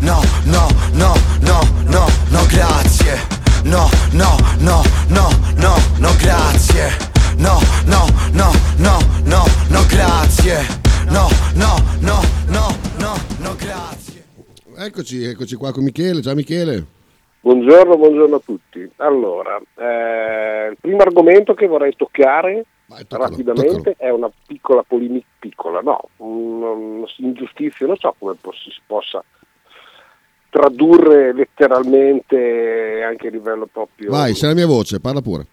no, no, no, no, no, no, grazie. No, no, no, no, no, no, grazie. No, no, no, no, no, no, grazie. No, no, no, no, no, no, grazie. Eccoci, eccoci qua con Michele. Ciao Michele. Buongiorno, buongiorno a tutti. Allora, eh, il primo argomento che vorrei toccare toccalo, rapidamente è una piccola polemica, piccola, no, un'ingiustizia, non so come si possa tradurre letteralmente anche a livello proprio... Vai, sei la mia voce, parla pure.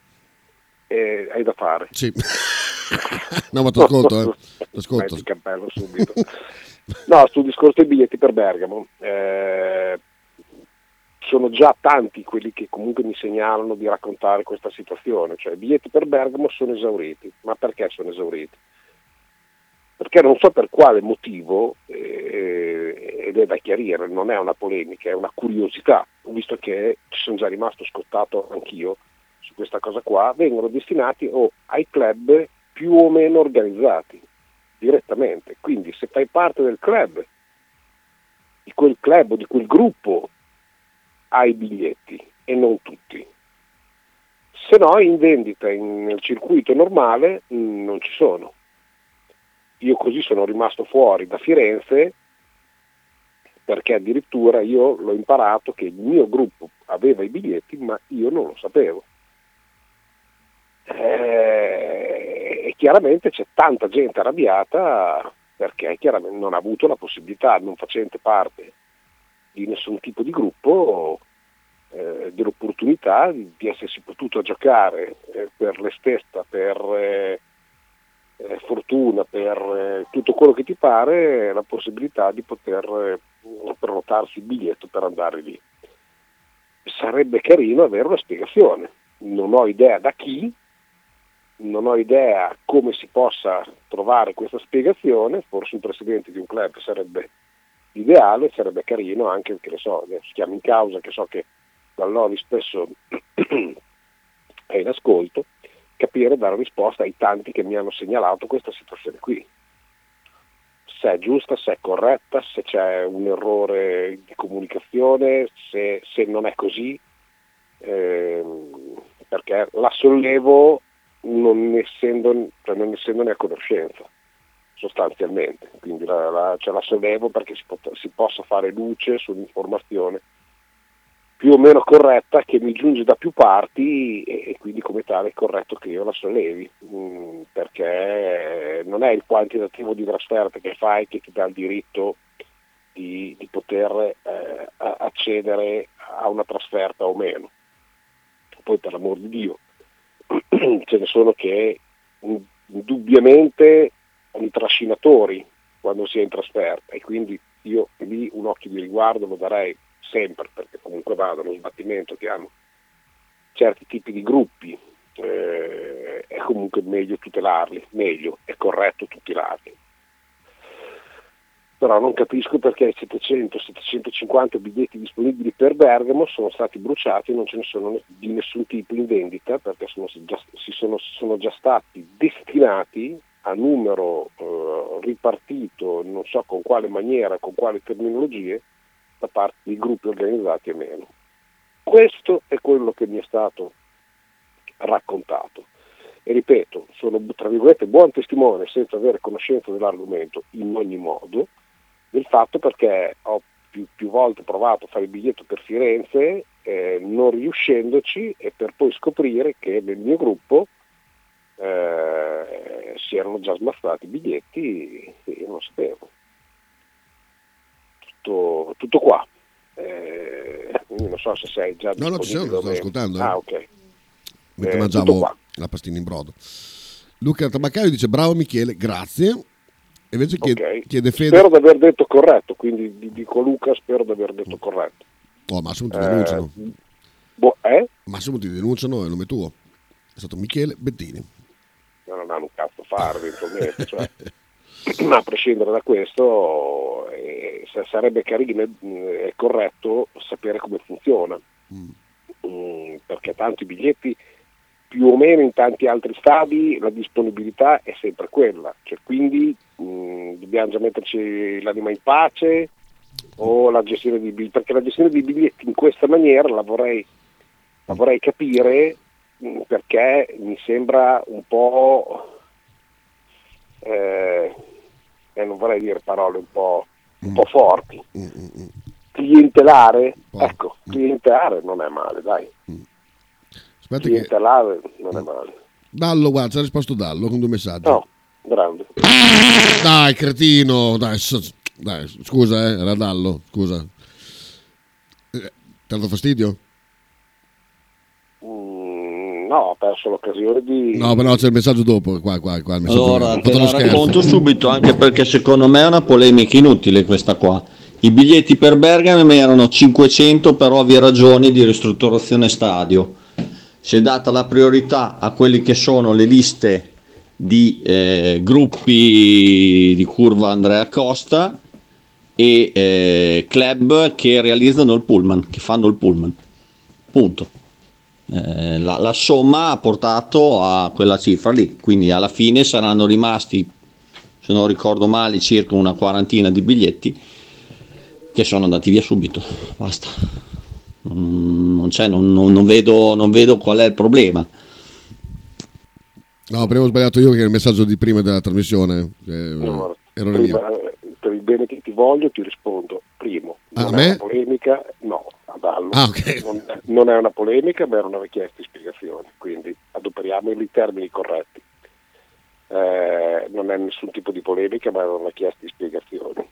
Eh, hai da fare. Sì. no, ma ti ascolto, eh. Ti ascolto. Metti il cappello subito. no, sul discorso dei biglietti per Bergamo. Eh, sono già tanti quelli che comunque mi segnalano di raccontare questa situazione, cioè i biglietti per Bergamo sono esauriti, ma perché sono esauriti? Perché non so per quale motivo, eh, ed è da chiarire, non è una polemica, è una curiosità, visto che ci sono già rimasto scottato anch'io su questa cosa qua, vengono destinati oh, ai club più o meno organizzati direttamente. Quindi se fai parte del club, di quel club o di quel gruppo ai biglietti e non tutti. Se no in vendita in, nel circuito normale mh, mm, non ci sono. Io così sono rimasto fuori da Firenze perché addirittura io l'ho imparato che il mio gruppo aveva i biglietti ma io non lo sapevo. Eh, e chiaramente c'è tanta gente arrabbiata perché chiaramente non ha avuto la possibilità, non facente parte di nessun tipo di gruppo eh, dell'opportunità di, essersi potuto giocare eh, per l'estesta, per eh, eh fortuna, per eh, tutto quello che ti pare, la possibilità di poter eh, prenotarsi il biglietto per andare lì. Sarebbe carino avere una spiegazione. Non ho idea da chi, non ho idea come si possa trovare questa spiegazione, forse un presidente di un club sarebbe ideale, sarebbe carino anche, che ne so, si chiama in causa, che so che Vallori spesso è in ascolto, capire e dare risposta ai tanti che mi hanno segnalato questa situazione qui. Se è giusta, se è corretta, se c'è un errore di comunicazione, se, se non è così, ehm, perché la sollevo non essendo, cioè non essendone a conoscenza sostanzialmente, quindi la, la, cioè la sollevo perché si, pot- si, possa fare luce sull'informazione più o meno corretta che mi giunge da più parti e, quindi come tale è corretto che io la sollevi, mm, perché non è il quantitativo di trasferte che fai che ti dà il diritto di, di poter eh, accedere a una trasferta o meno. Poi per l'amor di Dio ce ne sono che indubbiamente i trascinatori quando si è in trasferta e quindi io lì un occhio di riguardo lo darei sempre perché comunque vado allo sbattimento che hanno certi tipi di gruppi eh, è comunque meglio tutelarli, meglio, è corretto tutelarli. Però non capisco perché i 700-750 biglietti disponibili per Bergamo sono stati bruciati e non ce ne sono di nessun tipo in vendita perché sono già, sono, sono già stati destinati a numero eh, ripartito, non so con quale maniera, con quali terminologie, da parte di gruppi organizzati e meno. Questo è quello che mi è stato raccontato. E ripeto, sono tra virgolette buon testimone senza avere conoscenza dell'argomento in ogni modo, del fatto perché ho più, più volte provato a fare il biglietto per Firenze, eh, non riuscendoci e per poi scoprire che nel mio gruppo eh, si erano già smazzati i biglietti e non sapevo. Tutto, tutto qua. Eh, non so se sei già No, no, ci siamo, sto ascoltando. Eh. Ah, ok. Mentre eh, mangiavo la pastina in brodo. Luca Tabaccaio dice bravo Michele, grazie. E invece chiede, okay. chiede Fede... Spero di aver detto corretto, quindi dico Luca, spero di aver detto corretto. Oh, Massimo ti denunciano. Eh, boh, eh? Massimo ti denunciano, è il nome tuo. È stato Michele Bettini non hanno un cazzo a fare eventualmente. Cioè. Ma a prescindere da questo eh, sarebbe carino e corretto sapere come funziona, mm. Mm, perché tanti biglietti più o meno in tanti altri stadi la disponibilità è sempre quella, cioè, quindi mh, mm, dobbiamo già metterci l'anima in pace o la gestione di biglietti, perché la gestione di biglietti in questa maniera la vorrei, la vorrei capire mh, perché mi sembra un po', eh, eh, non vorrei dire parole un po', un po forti, clientelare, Oh. ecco, clientelare non è male, dai, Aspetta che... clientelare non è male. Dallo, guarda, ci ha risposto Dallo con due messaggi. No, grande. Dai, cretino, dai, dai, scusa, eh, era Dallo, scusa. Eh, Ti ha dato fastidio? Mm, no, ho perso l'occasione di... No, però c'è il messaggio dopo, qua, qua, qua, il messaggio Allora, te la racconto subito, anche perché secondo me è una polemica inutile questa qua. I biglietti per Bergamo erano 500 per ovvie ragioni di ristrutturazione stadio. Si è data la priorità a quelli che sono le liste di eh, gruppi di curva Andrea Costa e eh, club che realizzano il pullman, che fanno il pullman. Punto. Eh, la, la somma ha portato a quella cifra lì, quindi alla fine saranno rimasti, se non ricordo male, circa una quarantina di biglietti che sono andati via subito. Basta. Non, c'è, non, non- non vedo, non vedo qual è il problema. No, prima ho sbagliato io che era il messaggio di prima della trasmissione. eh, No, prima, mio. per il bene che ti voglio ti rispondo. Primo, non a è me? polemica, no, a Dallo. Ah, ok. non, è, non è una polemica, ma era una richiesta di spiegazione, quindi adoperiamo i termini corretti. Eh, non è nessun tipo di polemica, ma era una richiesta di spiegazioni.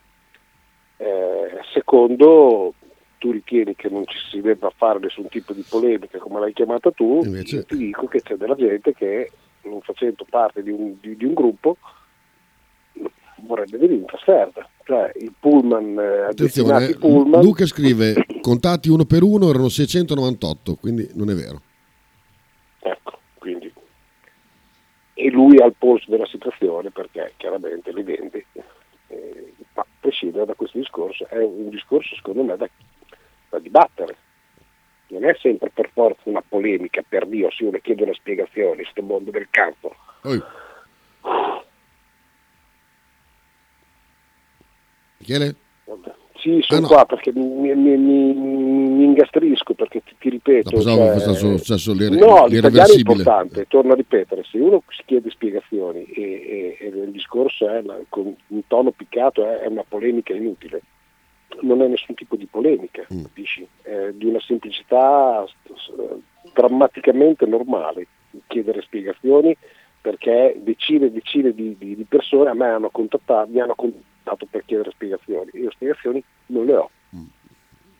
Eh, secondo, tu ritieni che non ci si debba fare nessun tipo di polemica, come l'hai chiamata tu, Invece- ti dico che c'è della gente che, non facendo parte di un, di- di un gruppo, vorrebbe venire in trasferta. Cioè il pullman, eh, Attenzione, destinati pullman, Luca scrive contatti uno per uno erano 698, quindi non è vero. ecco, quindi. E lui ha il polso della situazione perché chiaramente le vende. Eh, ma a prescindere da questo discorso, è un discorso secondo me da, da dibattere. Non è sempre per forza una polemica, per Dio, se io le chiedo una spiegazione, sto mondo del campo. Oi. Michele? Sì, sono Ah, no. qua perché mi, mi- mi- mi- ingastrisco, perché ti, ti ripeto. No, cioè, che fosse successo l'ir- no, l'italiano è importante, torno a ripetere, se uno si chiede spiegazioni e, e- e il discorso è la- con un tono piccato è, è una polemica inutile, non è nessun tipo di polemica, Mm. capisci? È di una semplicità s- drammaticamente normale chiedere spiegazioni perché decine e decine di, di- di persone a me hanno contattato, mi hanno contattato per chiedere spiegazioni. Io spiegazioni non le ho.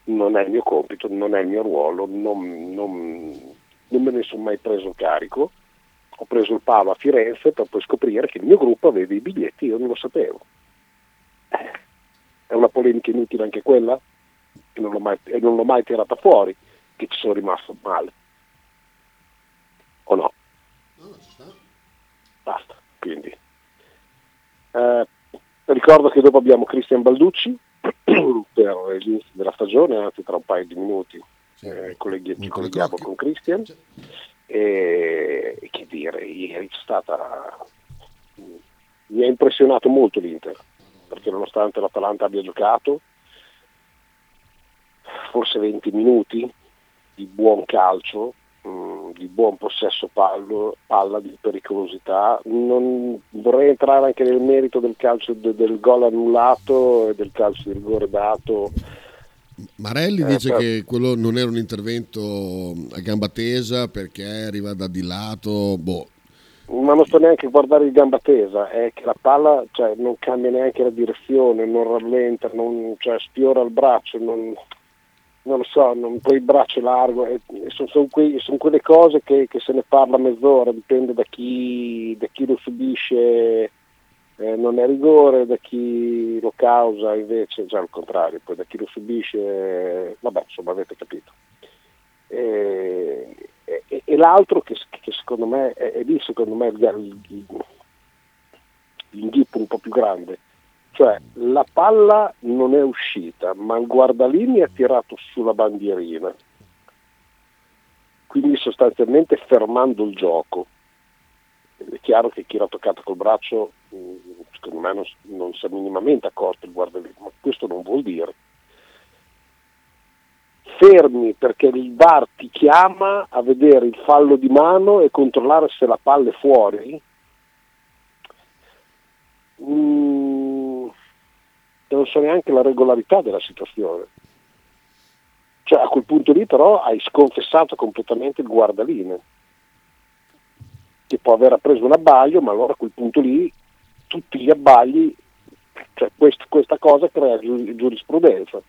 Non è il mio compito, non è il mio ruolo, non, non- non me ne sono mai preso carico. Ho preso il palo a Firenze per poi scoprire che il mio gruppo aveva i biglietti, io non lo sapevo. È una polemica inutile anche quella? E non l'ho mai, e non l'ho mai tirata fuori, che ci sono rimasto male. O no? Basta, quindi. Eh, ricordo che dopo abbiamo Cristian Balducci per l'inizio della stagione, anzi tra un paio di minuti eh, colleghi- ci colleghiamo con Cristian. E, e che dire, ieri c'è stata... Mi ha impressionato molto l'Inter, perché nonostante l'Atalanta abbia giocato forse 20 minuti di buon calcio, di buon possesso pallo, palla, di pericolosità. Non vorrei entrare anche nel merito del calcio de- del gol annullato e del calcio di rigore dato. Marelli Eh, dice però- che quello non era un intervento a gamba tesa perché arriva da di lato. Boh, Ma non sto neanche a guardare il gamba tesa, è che la palla cioè, non cambia neanche la direzione, non rallenta, non, cioè, sfiora il braccio, non, non lo so, non, il braccio è largo, e, e sono, sono quei- sono quelle cose che, che se ne parla mezz'ora, dipende da chi, da chi lo subisce, eh, non è rigore, da chi lo causa invece, già al contrario, poi da chi lo subisce, eh, vabbè insomma avete capito. E, e- e l'altro che, che secondo me è, è lì secondo me il, il, l'inghippo un po' più grande, cioè la palla non è uscita, ma il guardalini ha tirato sulla bandierina, quindi sostanzialmente fermando il gioco. È chiaro che chi l'ha toccato col braccio, mh, secondo me non, non si è minimamente accorto il guardalini, ma questo non vuol dire. Fermi perché il VAR ti chiama a vedere il fallo di mano e controllare se la palla è fuori, mm, non so neanche la regolarità della situazione. Cioè a quel punto lì però hai sconfessato completamente il guardaline, che può aver preso un abbaglio, ma allora a quel punto lì tutti gli abbagli, cioè quest, questa cosa crea giurisprudenza.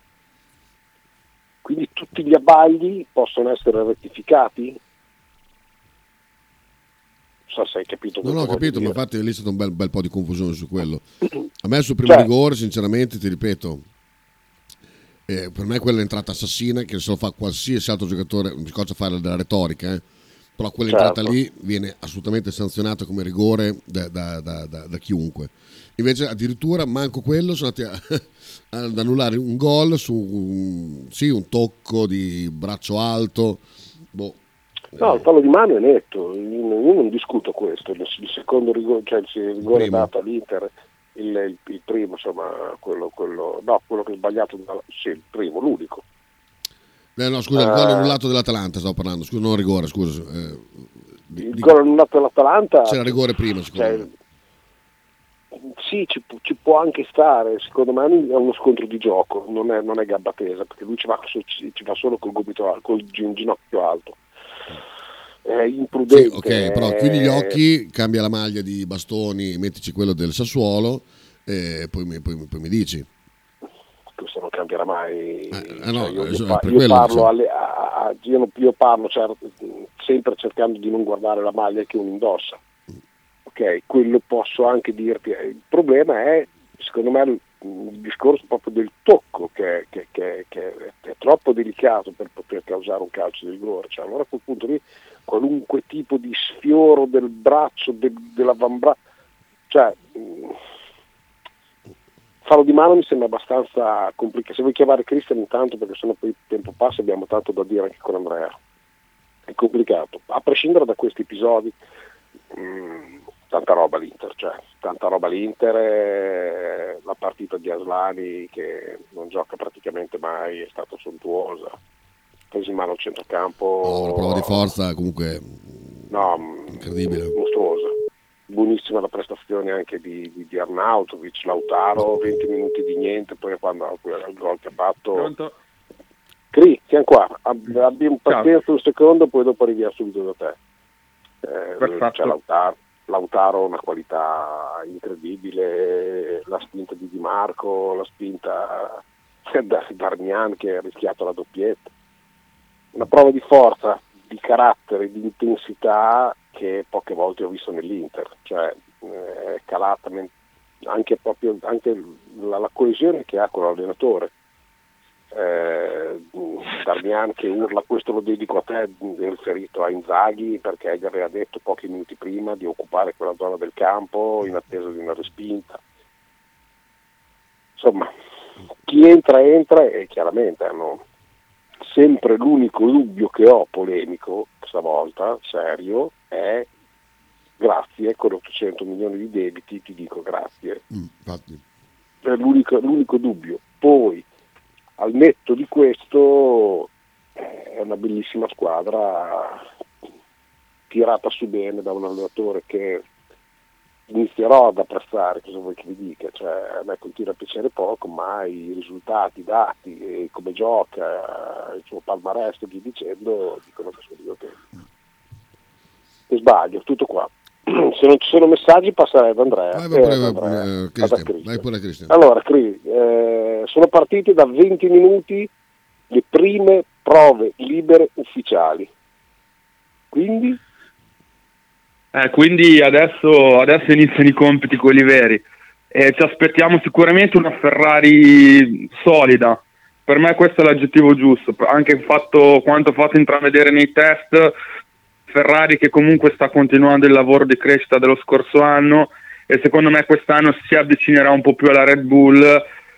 Quindi tutti gli abbagli possono essere rettificati? Non so se hai capito. Non ho capito, ma infatti lì è stato un bel, bel, po' di confusione su quello. A me sul primo cioè, rigore, sinceramente, ti ripeto, eh, per me quella è l'entrata assassina che se lo fa qualsiasi altro giocatore, mi scoccia fare della retorica, eh, però quell'entrata certo. lì viene assolutamente sanzionata come rigore da, da, da, da, chiunque. Invece addirittura manco quello sono andati a, ad annullare un gol su un, sì, un tocco di braccio alto. Boh. No, il fallo di mano è netto, io non discuto questo, il secondo rigore, cioè il rigore dato all'Inter il, il, il primo, insomma, quello, quello, no, quello che è sbagliato, sì, il primo, l'unico. Eh, no, scusa, il gol eh. annullato dell'Atalanta stavo parlando, scusa, non rigore, scusa. Eh, il gol annullato dell'Atalanta... C'era rigore prima, secondo cioè. Sì, ci, ci, può anche stare, secondo me è uno scontro di gioco, non è, non è gabba tesa, perché lui ci va, ci va solo col gomito col ginocchio alto eh, imprudente. Sì, ok, però chiudi gli occhi, cambia la maglia di bastoni, mettici quello del Sassuolo e poi, poi, poi mi dici. Questo non cambierà mai. Eh, eh no, cioè, io, io, par- io, parlo alle, a, a, io, io parlo certo, sempre cercando di non guardare la maglia che uno indossa. Ok, quello posso anche dirti. Il problema è, secondo me, il discorso proprio del tocco che, che, che, che, è troppo delicato per poter causare un calcio di rigore. Cioè, allora a quel punto lì qualunque tipo di sfioro del braccio, de, dell'avambraccio, cioè mh, farlo di mano mi sembra abbastanza complicato. Se vuoi chiamare Cristian intanto, perché sennò poi il tempo passa abbiamo tanto da dire anche con Andrea. È complicato. A prescindere da questi episodi, mh, tanta roba l'Inter, cioè tanta roba l'Inter, eh, la partita di Aslani che non gioca praticamente mai, è stata sontuosa preso in mano il centrocampo. No, una prova di forza comunque no, incredibile. Mostruosa. Buonissima la prestazione anche di, di, di Arnautovic, Lautaro, 20 minuti di niente, poi quando il gol che ha fatto... Pronto? Cri, siamo qua, Ab- abbiamo pazienza un secondo, poi dopo arriviamo subito da te. Eh, c'è Lautaro, Lautaro una qualità incredibile, la spinta di Di Marco, la spinta da Darmian che ha rischiato la doppietta una prova di forza, di carattere, di intensità che poche volte ho visto nell'Inter, cioè eh, è calata anche, proprio, anche la, la, coesione che ha con l'allenatore. Eh, Darmian che urla questo lo dedico a te riferito a Inzaghi perché gli aveva detto pochi minuti prima di occupare quella zona del campo in attesa di una respinta insomma chi entra entra e chiaramente hanno sempre l'unico dubbio che ho polemico stavolta, serio, è grazie, con 800 milioni di debiti ti dico grazie. Mm, è l'unico, l'unico dubbio. Poi, al netto di questo, è una bellissima squadra tirata su bene da un allenatore che inizierò ad apprezzare, cosa vuoi che vi dica, cioè, a me continua a piacere poco, ma i risultati, dati, come gioca, il suo palmarès e via dicendo, dicono che sono divertenti. E sbaglio, tutto qua. Se non ci sono messaggi passerei ad Andrea. Vai, pure, ad Andrea eh, Christian, vai pure Cristian. Allora, Cri, eh, sono partite da 20 minuti le prime prove libere ufficiali. Quindi eh, quindi adesso, adesso, iniziano i compiti quelli veri e ci aspettiamo sicuramente una Ferrari solida. Per me questo è l'aggettivo giusto, anche fatto, quanto fatto intravedere nei test, Ferrari che comunque sta continuando il lavoro di crescita dello scorso anno e secondo me quest'anno si avvicinerà un po' più alla Red Bull.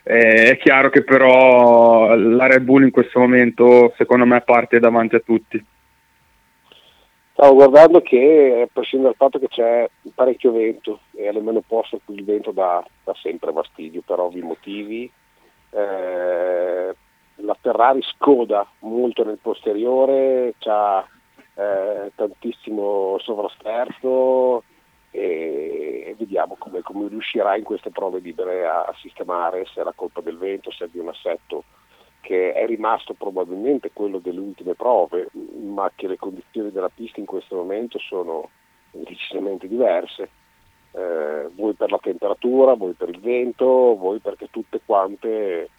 Eh, è chiaro che però la Red Bull in questo momento secondo me parte davanti a tutti. Stavo guardando che, a prescindere dal fatto che c'è parecchio vento e alle meno posto il vento dà, dà, sempre fastidio per ovvi motivi, eh, la, Ferrari scoda molto nel posteriore, ha eh, tantissimo sovrasterzo e, e vediamo come, come, riuscirà in queste prove libere a, a sistemare se è la colpa del vento, se è di un assetto che è rimasto probabilmente quello delle ultime prove, ma che le condizioni della pista in questo momento sono decisamente diverse. Eh, voi per la temperatura, voi per il vento, voi perché tutte quante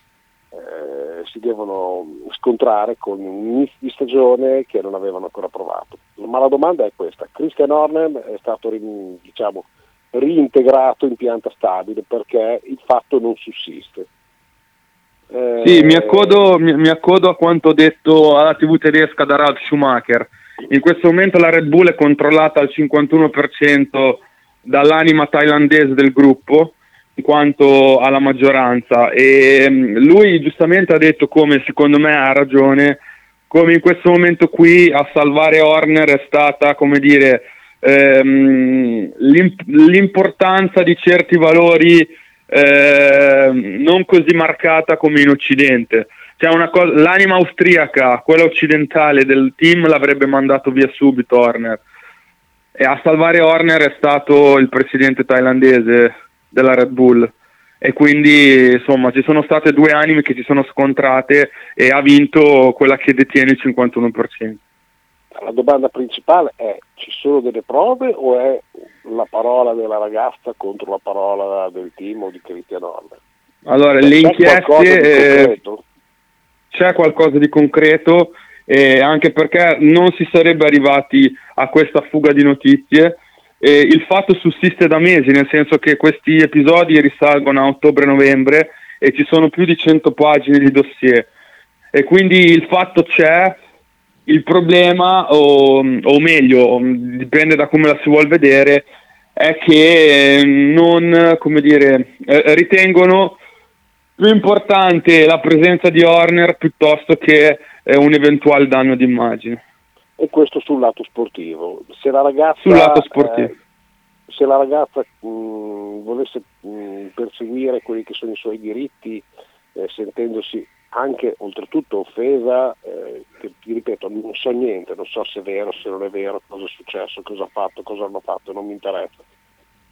eh, si devono scontrare con un inizio di stagione che non avevano ancora provato. Ma la domanda è questa, Christian Horner è stato diciamo, reintegrato in pianta stabile perché il fatto non sussiste. Eh, sì, mi accodo, mi, mi accodo, a quanto detto alla TV tedesca da Ralf Schumacher. In questo momento la Red Bull è controllata al 51% dall'anima thailandese del gruppo, quanto alla maggioranza. E mm, lui giustamente ha detto come secondo me ha ragione, come in questo momento qui a salvare Horner è stata, come dire, ehm, l'imp- l'importanza di certi valori eh, non così marcata come in Occidente. Cioè cosa, l'anima austriaca, quella occidentale del team l'avrebbe mandato via subito Horner. E a salvare Horner è stato il presidente thailandese della Red Bull. E quindi insomma ci sono state due anime che si sono scontrate e ha vinto quella che detiene il 51% la domanda principale è ci sono delle prove o è la parola della ragazza contro la parola del team o di Cristian Horner? Allora, le inchieste... Eh, c'è qualcosa di concreto eh, anche perché non si sarebbe arrivati a questa fuga di notizie. Eh, il fatto sussiste da mesi, nel senso che questi episodi risalgono a ottobre-novembre e ci sono più di 100 pagine di dossier. E quindi il fatto c'è, il problema, o, o, meglio, dipende da come la si vuole vedere, è che non, come dire, eh, ritengono più importante la presenza di Horner piuttosto che eh, un eventuale danno d'immagine. E questo sul lato sportivo. Se la ragazza, lato sportivo. Eh, se la ragazza mh, volesse mh, perseguire quelli che sono i suoi diritti, eh, sentendosi anche oltretutto offesa, eh, che ti ripeto, non so niente, non so se è vero, se non è vero, cosa è successo, cosa ha fatto, cosa hanno fatto, non mi interessa.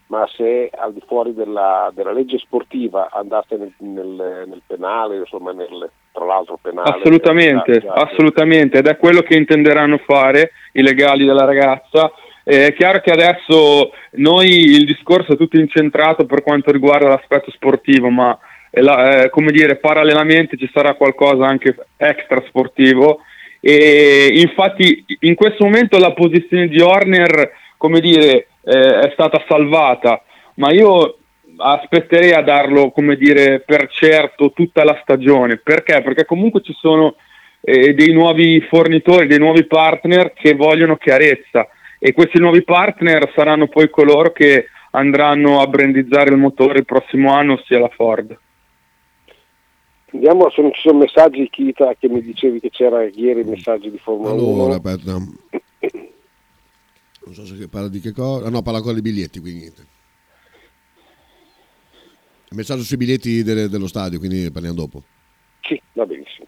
Ma se al di fuori della, della legge sportiva andaste nel, nel, nel penale, insomma nel, tra l'altro penale. Assolutamente, già, assolutamente, ed è quello che intenderanno fare i legali della ragazza. Eh, è chiaro che adesso noi il discorso è tutto incentrato per quanto riguarda l'aspetto sportivo, ma la, eh, come dire, parallelamente ci sarà qualcosa anche extra sportivo e infatti in questo momento la posizione di Horner come dire, eh, è stata salvata, ma io aspetterei a darlo come dire, per certo tutta la stagione. Perché? Perché comunque ci sono eh, dei nuovi fornitori, dei nuovi partner che vogliono chiarezza e questi nuovi partner saranno poi coloro che andranno a brandizzare il motore il prossimo anno, ossia la Ford. Vediamo se non ci sono messaggi, Kita, che mi dicevi che c'era ieri messaggi di Formula allora, 1. Allora, aspetta. Non so se parla di che cosa. Ah, no, parla con i biglietti, quindi niente. Il messaggio sui biglietti de- dello stadio, quindi parliamo dopo. Sì, va benissimo.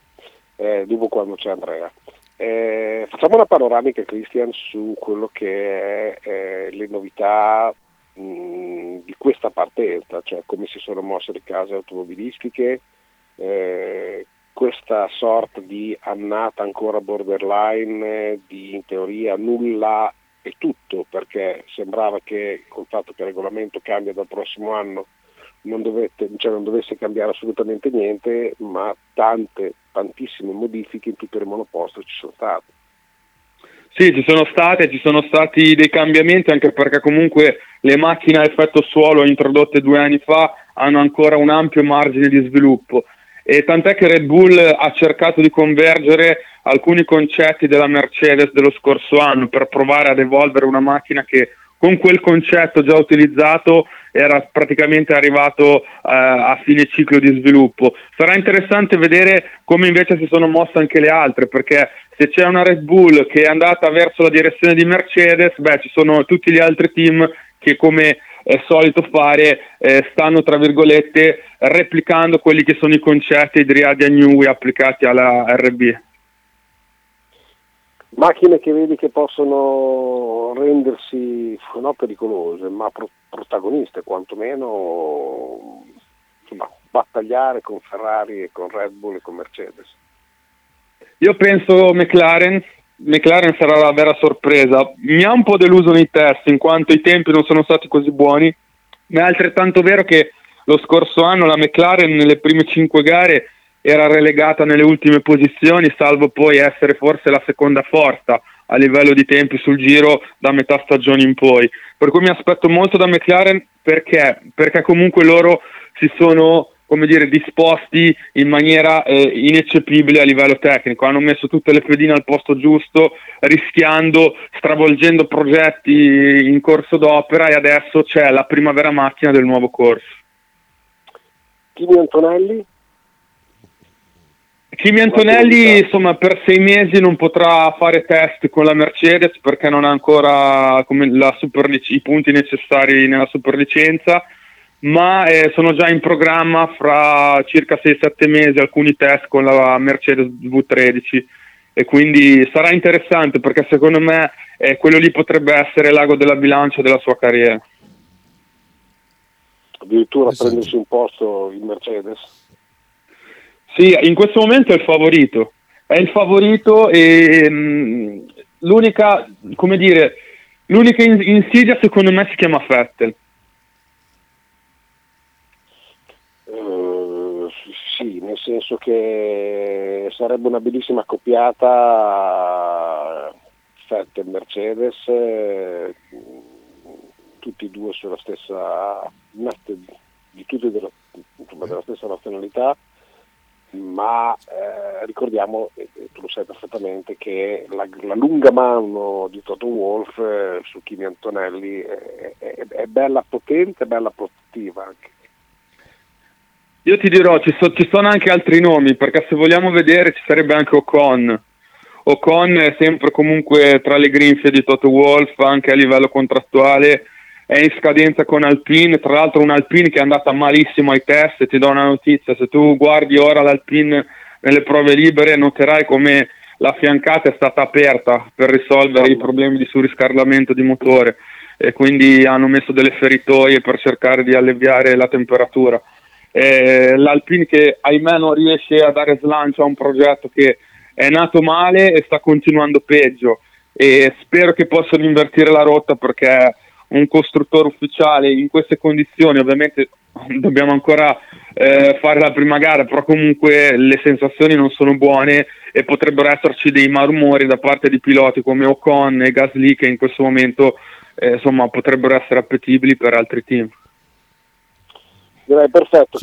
Eh, dopo quando c'è Andrea. Eh, facciamo una panoramica, Christian, su quello che è eh, le novità di questa partenza, cioè come si sono mosse le case automobilistiche, eh, questa sorta di annata ancora borderline di in teoria nulla e tutto perché sembrava che col fatto che il regolamento cambia dal prossimo anno non, dovete, cioè non dovesse cambiare assolutamente niente ma tante, tantissime modifiche in tutte le monoposto ci sono state. Sì, ci sono state, ci sono stati dei cambiamenti anche perché comunque le macchine a effetto suolo introdotte due anni fa hanno ancora un ampio margine di sviluppo e tant'è che Red Bull ha cercato di convergere alcuni concetti della Mercedes dello scorso anno per provare ad evolvere una macchina che con quel concetto già utilizzato era praticamente arrivato eh, a fine ciclo di sviluppo. Sarà interessante vedere come invece si sono mosse anche le altre, perché se c'è una Red Bull che è andata verso la direzione di Mercedes, beh, ci sono tutti gli altri team che come è solito fare, eh, stanno tra virgolette replicando quelli che sono i concetti di Riadia Newey applicati alla RB. Macchine che vedi che possono rendersi non pericolose, ma pro- protagoniste, quantomeno insomma, battagliare con Ferrari e con Red Bull e con Mercedes. Io penso McLaren, McLaren sarà la vera sorpresa. Mi ha un po' deluso nei test in quanto i tempi non sono stati così buoni, ma è altrettanto vero che lo scorso anno la McLaren nelle prime cinque gare era relegata nelle ultime posizioni, salvo poi essere forse la seconda forza a livello di tempi sul giro da metà stagione in poi. Per cui mi aspetto molto da McLaren perché, perché comunque loro si sono come dire, disposti in maniera eh, ineccepibile a livello tecnico, hanno messo tutte le pedine al posto giusto, rischiando, stravolgendo progetti in corso d'opera e adesso c'è la primavera macchina del nuovo corso. Kimi Antonelli? Kimi Antonelli insomma, per sei mesi non potrà fare test con la Mercedes perché non ha ancora superlic- i punti necessari nella superlicenza ma eh, sono già in programma fra circa 6-7 mesi alcuni test con la Mercedes V13 e quindi sarà interessante perché secondo me eh, quello lì potrebbe essere l'ago della bilancia della sua carriera. Addirittura esatto. prendersi un posto in Mercedes? Sì, in questo momento è il favorito, è il favorito e mh, mm, l'unica, come dire, l'unica insidia secondo me si chiama Vettel sì, nel senso che sarebbe una bellissima accoppiata Fiat e Mercedes, eh, tutti e due sulla stessa di tutti della, della stessa nazionalità, ma eh, ricordiamo, e tu lo sai perfettamente, che la, la lunga mano di Toto Wolf eh, su Kimi Antonelli è, è, è bella potente, bella protettiva anche. Io ti dirò, ci, so, ci, sono anche altri nomi, perché se vogliamo vedere ci sarebbe anche Ocon. Ocon è sempre comunque tra le grinfie di Toto Wolf, anche a livello contrattuale, è in scadenza con Alpine, tra l'altro un Alpine che è andata malissimo ai test, ti do una notizia, se tu guardi ora l'Alpine nelle prove libere noterai come la fiancata è stata aperta per risolvere i problemi di surriscaldamento di motore e quindi hanno messo delle feritoie per cercare di alleviare la temperatura eh, l'Alpine che ahimè non riesce a dare slancio a un progetto che è nato male e sta continuando peggio. E spero che possano invertire la rotta perché un costruttore ufficiale in queste condizioni ovviamente dobbiamo ancora eh, fare la prima gara però comunque le sensazioni non sono buone e potrebbero esserci dei marmori da parte di piloti come Ocon e Gasly che in questo momento eh, insomma potrebbero essere appetibili per altri team Direi perfetto.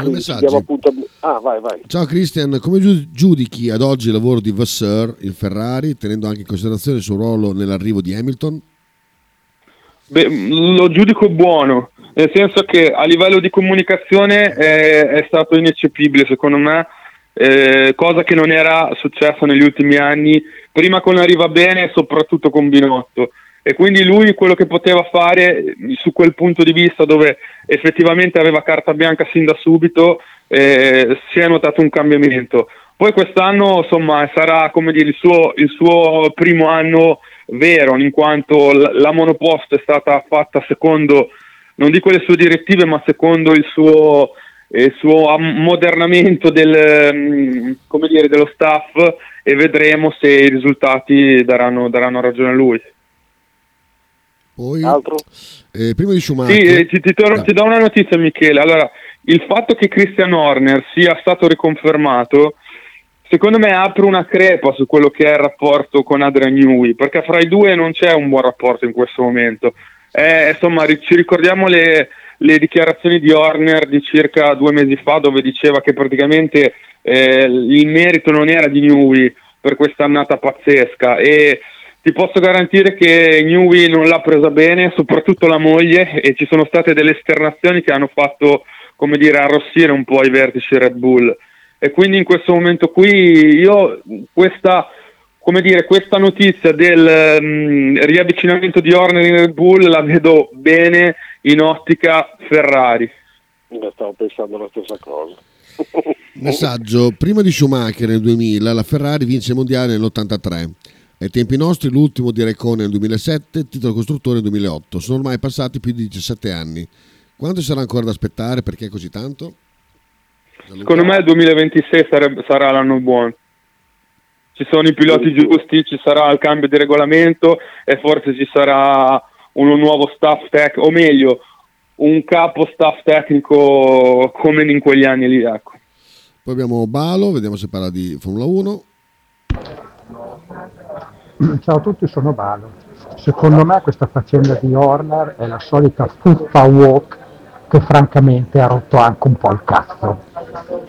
Appunto... Ah, vai, vai. Ciao Christian, come giudichi ad oggi il lavoro di Vasseur in Ferrari, tenendo anche in considerazione il suo ruolo nell'arrivo di Hamilton? Beh, lo giudico buono, nel senso che a livello di comunicazione è, è stato ineccepibile secondo me, eh, cosa che non era successa negli ultimi anni, prima con Arriva Bene e soprattutto con Binotto e quindi lui quello che poteva fare su quel punto di vista dove effettivamente aveva carta bianca sin da subito eh, si è notato un cambiamento. Poi quest'anno insomma sarà come dire il suo, il suo primo anno vero in quanto la, la monoposto è stata fatta secondo non dico le sue direttive ma secondo il suo, il suo ammodernamento del, dire, dello staff e vedremo se i risultati daranno, daranno ragione a lui poi, Altro? Eh, prima di Schumacher. Sì, eh, ti, ti, to- ti, do una notizia, Michele. Allora, il fatto che Christian Horner sia stato riconfermato, secondo me apre una crepa su quello che è il rapporto con Adrian Newey, perché fra i due non c'è un buon rapporto in questo momento. Eh, insomma, ci ricordiamo le, le, dichiarazioni di Horner di circa due mesi fa, dove diceva che praticamente eh, il merito non era di Newey per questa annata pazzesca e ti posso garantire che Newey non l'ha presa bene, soprattutto la moglie, e ci sono state delle esternazioni che hanno fatto, come dire, arrossire un po' i vertici Red Bull. E quindi in questo momento qui io questa, come dire, questa notizia del um, riavvicinamento di Horner in Red Bull la vedo bene in ottica Ferrari. Stavo pensando la stessa cosa. Messaggio, prima di Schumacher nel 2000 la Ferrari vince il mondiale nell'83. Ai tempi nostri l'ultimo di Raikkonen nel 2007, titolo costruttore nel 2008. Sono ormai passati più di 17 anni. Quanto sarà ancora da aspettare? Perché così tanto? Secondo me il 2026 sarebbe, sarà l'anno buono. Ci sono i piloti giusti, ci sarà il cambio di regolamento e forse ci sarà uno nuovo staff tecnico, o meglio, un capo staff tecnico come in quegli anni lì. Ecco. Poi abbiamo Balo, vediamo se parla di Formula 1. Ciao a tutti, sono Balo. Secondo me questa faccenda di Horner è la solita fuffa walk che francamente ha rotto anche un po' il cazzo.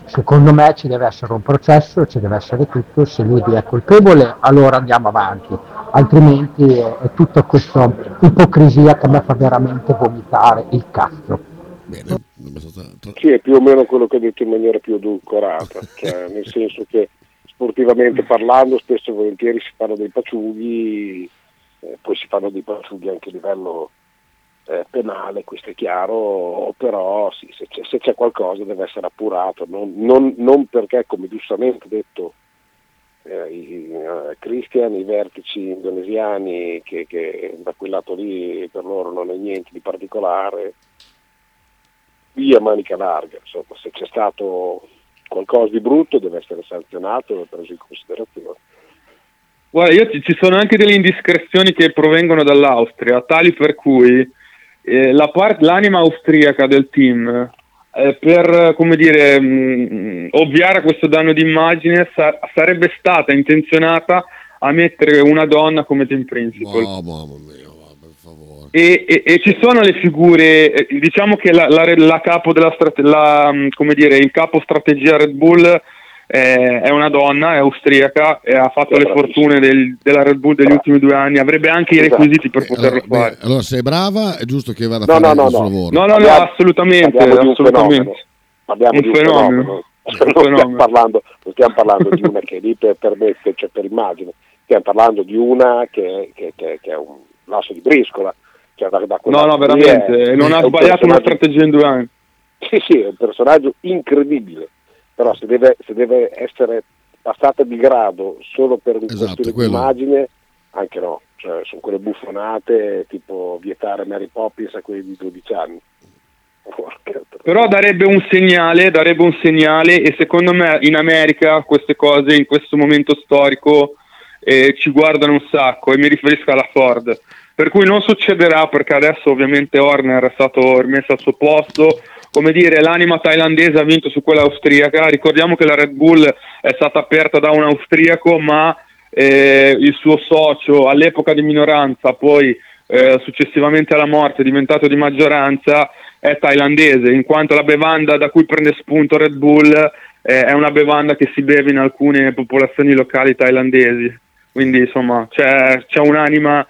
Secondo me ci deve essere un processo, ci deve essere tutto, se lui è colpevole allora andiamo avanti, altrimenti è, è tutta questa ipocrisia che a me fa veramente vomitare il cazzo. Bene, sì, è più o meno quello che ho detto in maniera più edulcorata, cioè, nel senso che sportivamente parlando spesso e volentieri si parla dei paciughi, eh, poi si fanno dei paciughi anche a livello eh, penale, questo è chiaro, però sì, se, c'è, se, c'è, qualcosa deve essere appurato, non, non, non perché come giustamente detto eh, i, uh, Christian, i vertici indonesiani che, che, da quel lato lì per loro non è niente di particolare, via manica larga, insomma se c'è stato qualcosa di brutto deve essere sanzionato e preso in considerazione. Guarda, io ci, ci sono anche delle indiscrezioni che provengono dall'Austria, tali per cui eh, la part, l'anima austriaca del team eh, per come dire, mh, mm, ovviare a questo danno d'immagine sa- sarebbe stata intenzionata a mettere una donna come team principal. Oh, mamma mia. E, e, e, ci sono le figure, eh, diciamo che la, la, la capo della strate- la, mm, come dire, il capo strategia Red Bull eh, è una donna, è austriaca e ha fatto le fortune del, della Red Bull degli ultimi due anni, avrebbe anche i Esatto. requisiti per poterlo allora, fare. Beh, allora, se è brava, è giusto che vada a No, fare no, no, il suo no. lavoro. No, no, no, Parliamo- assolutamente, parliamo di un assolutamente. fenomeno. Parliamo Un di un fenomeno. fenomeno. Non stiamo parlando, non stiamo parlando di una che è lì per, per mette, cioè per immagine, stiamo parlando di una che, che- che- che è un lasso di briscola. Cioè da, da No, no, veramente, è- non ha un sbagliato una strategia in due anni. Sì, sì, è un personaggio incredibile, però se deve, se deve essere passata di grado solo per un Esatto, di immagine, anche no, cioè, sono quelle buffonate tipo vietare Mary Poppins a quelli di 12 anni. Però darebbe un segnale, darebbe un segnale e secondo me in America queste cose in questo momento storico eh, ci guardano un sacco e mi riferisco alla Ford. Per cui non succederà perché adesso ovviamente Horner è stato rimesso al suo posto, come dire l'anima thailandese ha vinto su quella austriaca, ricordiamo che la Red Bull è stata aperta da un austriaco ma eh, il suo socio all'epoca di minoranza, poi eh, successivamente alla morte è diventato di maggioranza, è thailandese, in quanto la bevanda da cui prende spunto Red Bull eh, è una bevanda che si beve in alcune popolazioni locali thailandesi. Quindi insomma c'è, c'è un'anima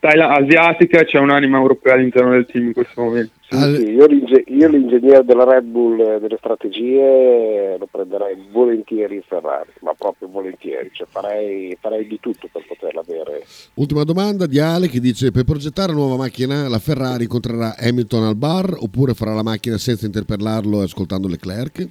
thaila- asiatica c'è un'anima europea all'interno del team in questo momento. Sì, sì, io, l'inge- io l'ingegnere della Red Bull eh, delle strategie lo prenderei volentieri in Ferrari, ma proprio volentieri, cioè farei, farei di tutto per poterla avere. Ultima domanda di Ale che dice: Per progettare una nuova macchina, la Ferrari incontrerà Hamilton al bar oppure farà la macchina senza interpellarlo e ascoltando Leclerc?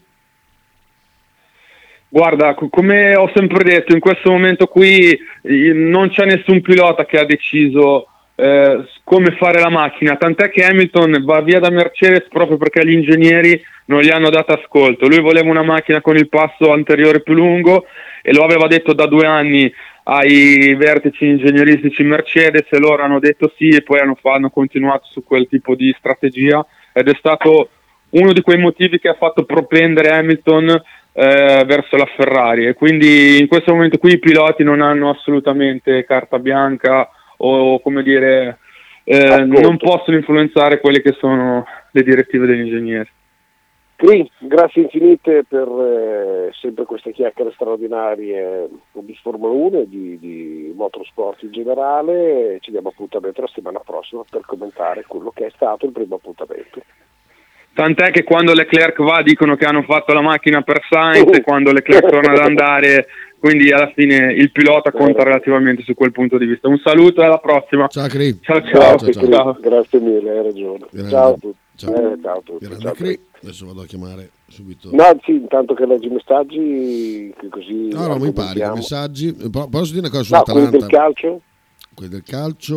Guarda, co- come ho sempre detto, in questo momento qui eh, non c'è nessun pilota che ha deciso eh, come fare la macchina, tant'è che Hamilton va via da Mercedes proprio perché gli ingegneri non gli hanno dato ascolto. Lui voleva una macchina con il passo anteriore più lungo e lo aveva detto da due anni ai vertici ingegneristici Mercedes e loro hanno detto sì e poi hanno, hanno continuato su quel tipo di strategia ed è stato uno di quei motivi che ha fatto propendere Hamilton eh, verso la Ferrari e quindi in questo momento qui i piloti non hanno assolutamente carta bianca o come dire eh, non possono influenzare quelle che sono le direttive degli ingegneri. Qui, grazie infinite per eh, sempre queste chiacchiere straordinarie di Formula 1 e di, di motorsport in generale. Ci diamo appuntamento la settimana prossima per commentare quello che è stato il primo appuntamento. Tant'è che quando Leclerc va dicono che hanno fatto la macchina per Sainz e quando Leclerc torna ad andare quindi alla fine il pilota conta relativamente su quel punto di vista. Un saluto e alla prossima. Ciao Cri. Ciao ciao. Grazie, ciao. Cri, grazie mille, hai ragione. Grande. Ciao a tutti. Ciao. Eh, ciao a tutti. Grande ciao. Cri. Adesso vado a chiamare subito. No, sì, intanto che leggi i messaggi, che così... No, no, mi impari i messaggi. Po- Posso dire una cosa No, quelli del calcio? Quelli del calcio,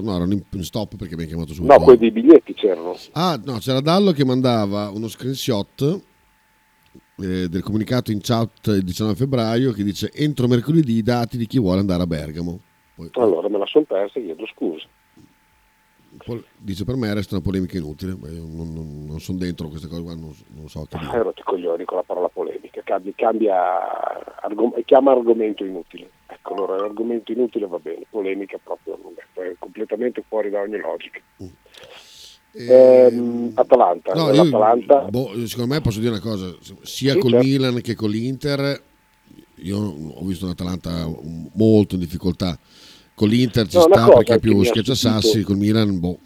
no, erano in stop perché mi hai chiamato subito. No, quelli dei biglietti c'erano. Ah, no, c'era Dallo che mandava uno screenshot eh, del comunicato in chat il 19 febbraio che dice entro mercoledì i dati di chi vuole andare a Bergamo. Poi, Allora me la sono persa e chiedo scusa. Poi dice per me resta una polemica inutile, non, non- non sono dentro queste cose qua, non, non so che Eh, dire. rotti i coglioni con la parola polemica, cambia, cambia argom- chiama argomento inutile. Ecco, allora l'argomento inutile va bene, polemica proprio non è, completamente fuori da ogni logica. Ehm, Atalanta, No, io- boh, secondo me posso dire una cosa, sia Sì, col certo. Milan che con l'Inter, io ho visto un'Atalanta molto in difficoltà. Con l'Inter ci No, sta perché è più schiacciasassi, col Milan, boh.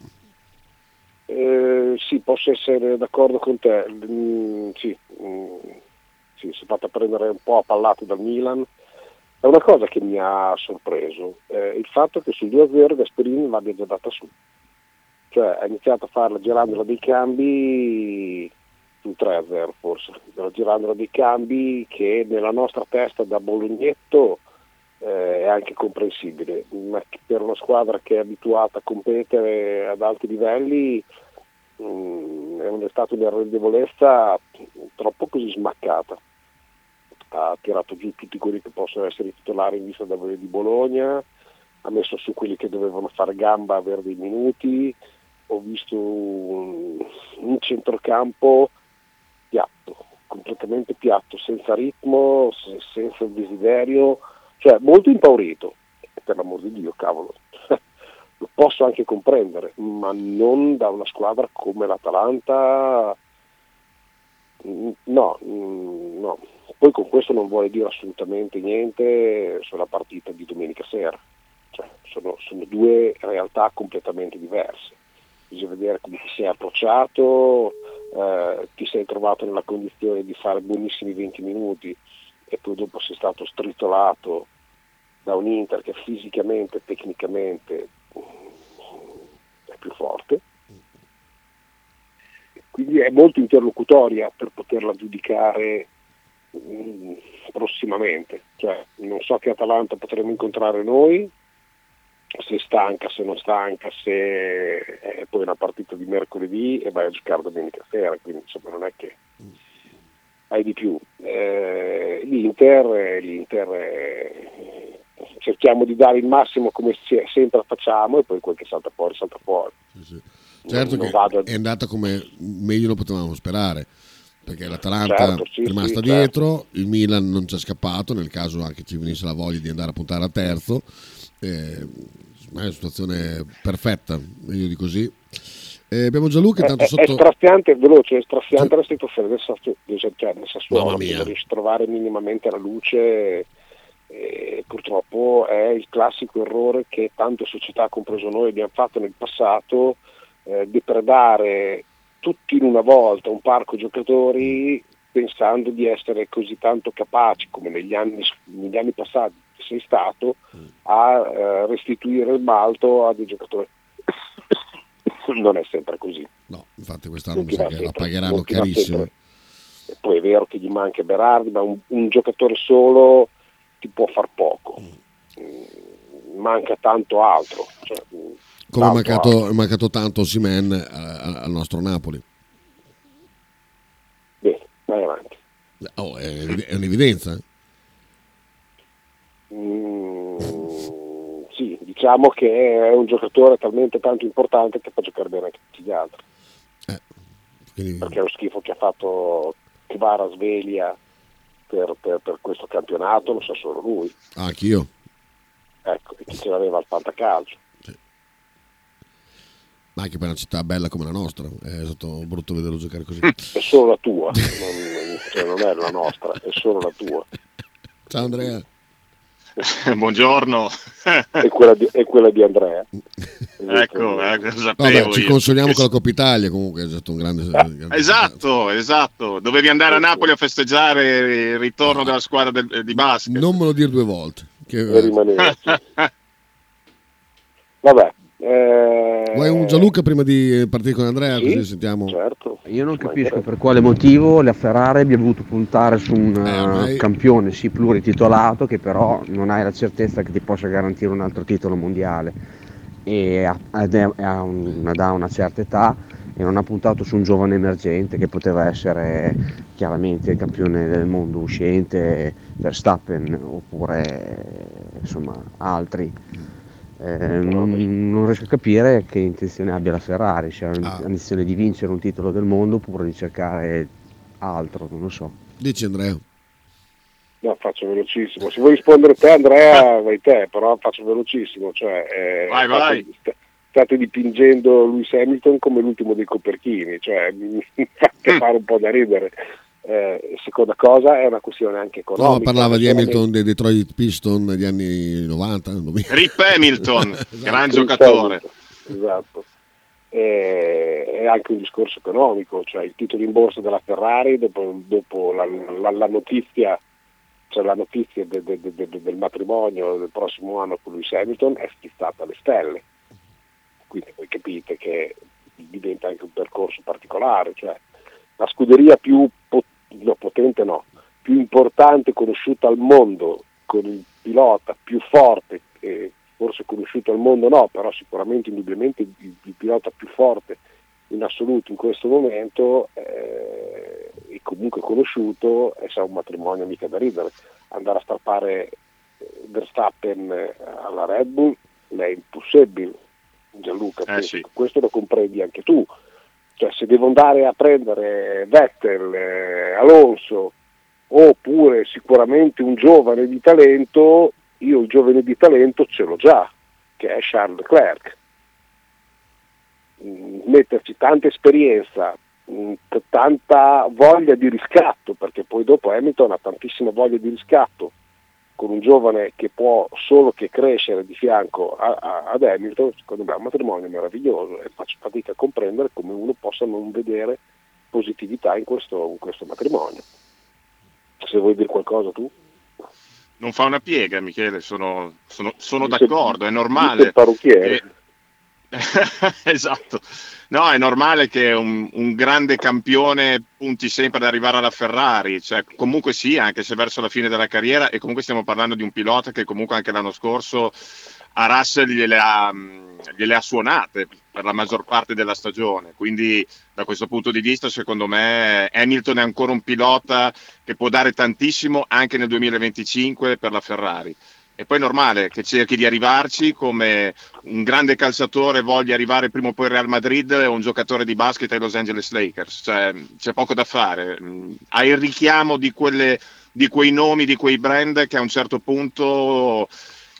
Eh, sì, posso essere d'accordo con te. Mm, sì, mm, sì, si è fatta prendere un po' a pallate dal Milan. È una cosa che mi ha sorpreso, eh, il fatto che sul 2-0 Gasperini l'abbia già data su. Cioè ha iniziato a fare la girandola dei cambi sul 3-0 forse, la girandola dei cambi che nella nostra testa da Bolognetto eh, è anche comprensibile, ma per una squadra che è abituata a competere ad alti livelli mm, è un- è stata un'irredevolezza troppo così smaccata. Ha tirato giù tutti quelli che possono essere titolari in vista del di Bologna, ha messo su quelli che dovevano fare gamba avere dei minuti, ho visto un, un centrocampo piatto, completamente piatto, senza ritmo, se- senza desiderio, cioè molto impaurito, per l'amor di Dio, cavolo. Lo posso anche comprendere, ma non da una squadra come l'Atalanta. No, no. Poi con questo non vuole dire assolutamente niente sulla partita di domenica sera. Cioè, sono, sono due realtà completamente diverse. Bisogna vedere come ti sei approcciato, eh, ti sei trovato nella condizione di fare buonissimi 20 minuti e poi dopo sei stato stritolato da un Inter che fisicamente tecnicamente mm, è più forte. Quindi è molto interlocutoria per poterla giudicare mm, prossimamente. Cioè, non so che Atalanta potremo incontrare noi, se stanca, se non stanca, se è poi una partita di mercoledì e vai a giocare domenica sera, quindi insomma non è che hai di più. Eh, L'Inter, l'Inter eh, cerchiamo di dare il massimo come sempre facciamo e poi quel che salta fuori salta fuori. Sì, sì. Certo Non che vado a- è andata come meglio lo potevamo sperare, perché l'Atalanta Certo, sì, è rimasta sì, dietro, il Milan non ci è scappato, nel caso anche ci venisse la voglia di andare a puntare al terzo. Eh, è una situazione perfetta, meglio di così. Eh, abbiamo Gianluca, È, intanto è- è sotto... straziante, veloce, è straziante la situazione del, Sassu- del, cioè, del Sassuolo, Mamma che mia. non riesce a trovare minimamente la luce. e purtroppo è il classico errore che tante società, compreso noi, abbiamo fatto nel passato, eh, depredare tutti in una volta un parco giocatori pensando di essere così tanto capaci come negli anni, negli anni passati sei stato a eh, restituire il balto a dei giocatori. non è sempre così. No, infatti quest'anno Non mi sa che la pagheranno carissimo. E poi è vero che gli manca Berardi, ma un, un giocatore solo ti può far poco. Mm, Manca tanto altro. Cioè, mm, Come è mancato, è mancato tanto Simen al nostro Napoli. Bene, vai avanti. Oh, è, è un'evidenza. eh. Mm, diciamo che è un giocatore talmente tanto importante che fa giocare bene anche tutti gli altri. Eh, quindi- Perché è lo schifo che ha fatto Kvara Sveglia per, per- per questo campionato lo sa solo lui. ah, anch'io. Ecco, e chi ce l'aveva al fantacalcio. Ma anche per una città bella come la nostra. È stato brutto vederlo giocare così. È solo la tua, non, cioè non è la nostra, è solo la tua. Ciao Andrea. Buongiorno. E quella di, e quella di Andrea. Ecco, ecco, Vabbè, ci io. consoliamo Che con la Coppa Italia comunque, è stato un grande... grande- Esatto, esatto. Dovevi andare a Napoli a festeggiare il ritorno della squadra del- di basket. Non me lo dire due volte. Che. Vabbè. Eh, Vuoi un Gianluca prima di partire con Andrea? Sì, Così sentiamo. Certo. Io non capisco per quale motivo la Ferrari abbia voluto puntare su un Eh, ormai- eh, campione sì plurititolato che però non hai la certezza che ti possa garantire un altro titolo mondiale e ha, ed è- ha un- ed ha una certa età e non ha puntato su un giovane emergente che poteva essere chiaramente il campione del mondo uscente Verstappen oppure insomma altri. Eh, non, non riesco a capire che intenzione abbia la Ferrari, ha Ah. intenzione di vincere un titolo del mondo oppure di cercare altro, non lo so. Dici Andrea. No, faccio velocissimo. Se vuoi rispondere te, Andrea, vai te, però faccio velocissimo. Cioè, eh, Vai, state, vai. st- state dipingendo Lewis Hamilton come l'ultimo dei coperchini, cioè mi fate Mm. fare un po' da ridere. Eh, seconda cosa è una questione anche No, economica. parlava di Hamilton dei Detroit Piston negli anni 90. 2000. Rip Hamilton, Esatto. gran giocatore. Esatto. E- È anche un discorso economico, cioè il titolo in borsa della Ferrari dopo, dopo la, la- la notizia, cioè la notizia de- de- de- de- del matrimonio del prossimo anno con Lewis Hamilton è schizzata alle stelle. Quindi voi capite che diventa anche un percorso particolare, cioè la scuderia più po- no, potente no, più importante conosciuta al mondo, con il pilota più forte, eh, forse conosciuto al mondo no, però sicuramente indubbiamente il, il pilota più forte in assoluto in questo momento eh, e comunque conosciuto è un matrimonio mica da ridere. Andare a strappare eh, Verstappen eh, alla Red Bull è impossibile, Gianluca, Eh, sì. questo lo comprendi anche tu. Cioè se devo andare a prendere Vettel, eh, Alonso oppure sicuramente un giovane di talento, io il giovane di talento ce l'ho già, che è Charles Leclerc. Mm, Metterci tanta esperienza, mm, tanta voglia di riscatto, perché poi dopo Hamilton ha tantissima voglia di riscatto, con un giovane che può solo che crescere di fianco a- a- ad Hamilton, secondo me è un matrimonio meraviglioso e faccio fatica a comprendere come uno possa non vedere positività in questo, in questo matrimonio. Se vuoi dire qualcosa tu? Non fa una piega, Michele, sono, sono- sono d'accordo, è normale. il parrucchiere. Eh, esatto, no, è normale che un, un grande campione punti sempre ad arrivare alla Ferrari, cioè, comunque sì, anche se verso la fine della carriera, e comunque stiamo parlando di un pilota che comunque anche l'anno scorso a Russell gliele ha, gliele ha suonate per la maggior parte della stagione, quindi da questo punto di vista secondo me Hamilton è ancora un pilota che può dare tantissimo anche nel 2025 per la Ferrari. E poi è normale che cerchi di arrivarci come un grande calciatore voglia arrivare prima o poi al Real Madrid o un giocatore di basket ai Los Angeles Lakers. Cioè, c'è poco da fare. Mm, Hai il richiamo di, quelle, di quei nomi, di quei brand che a un certo punto,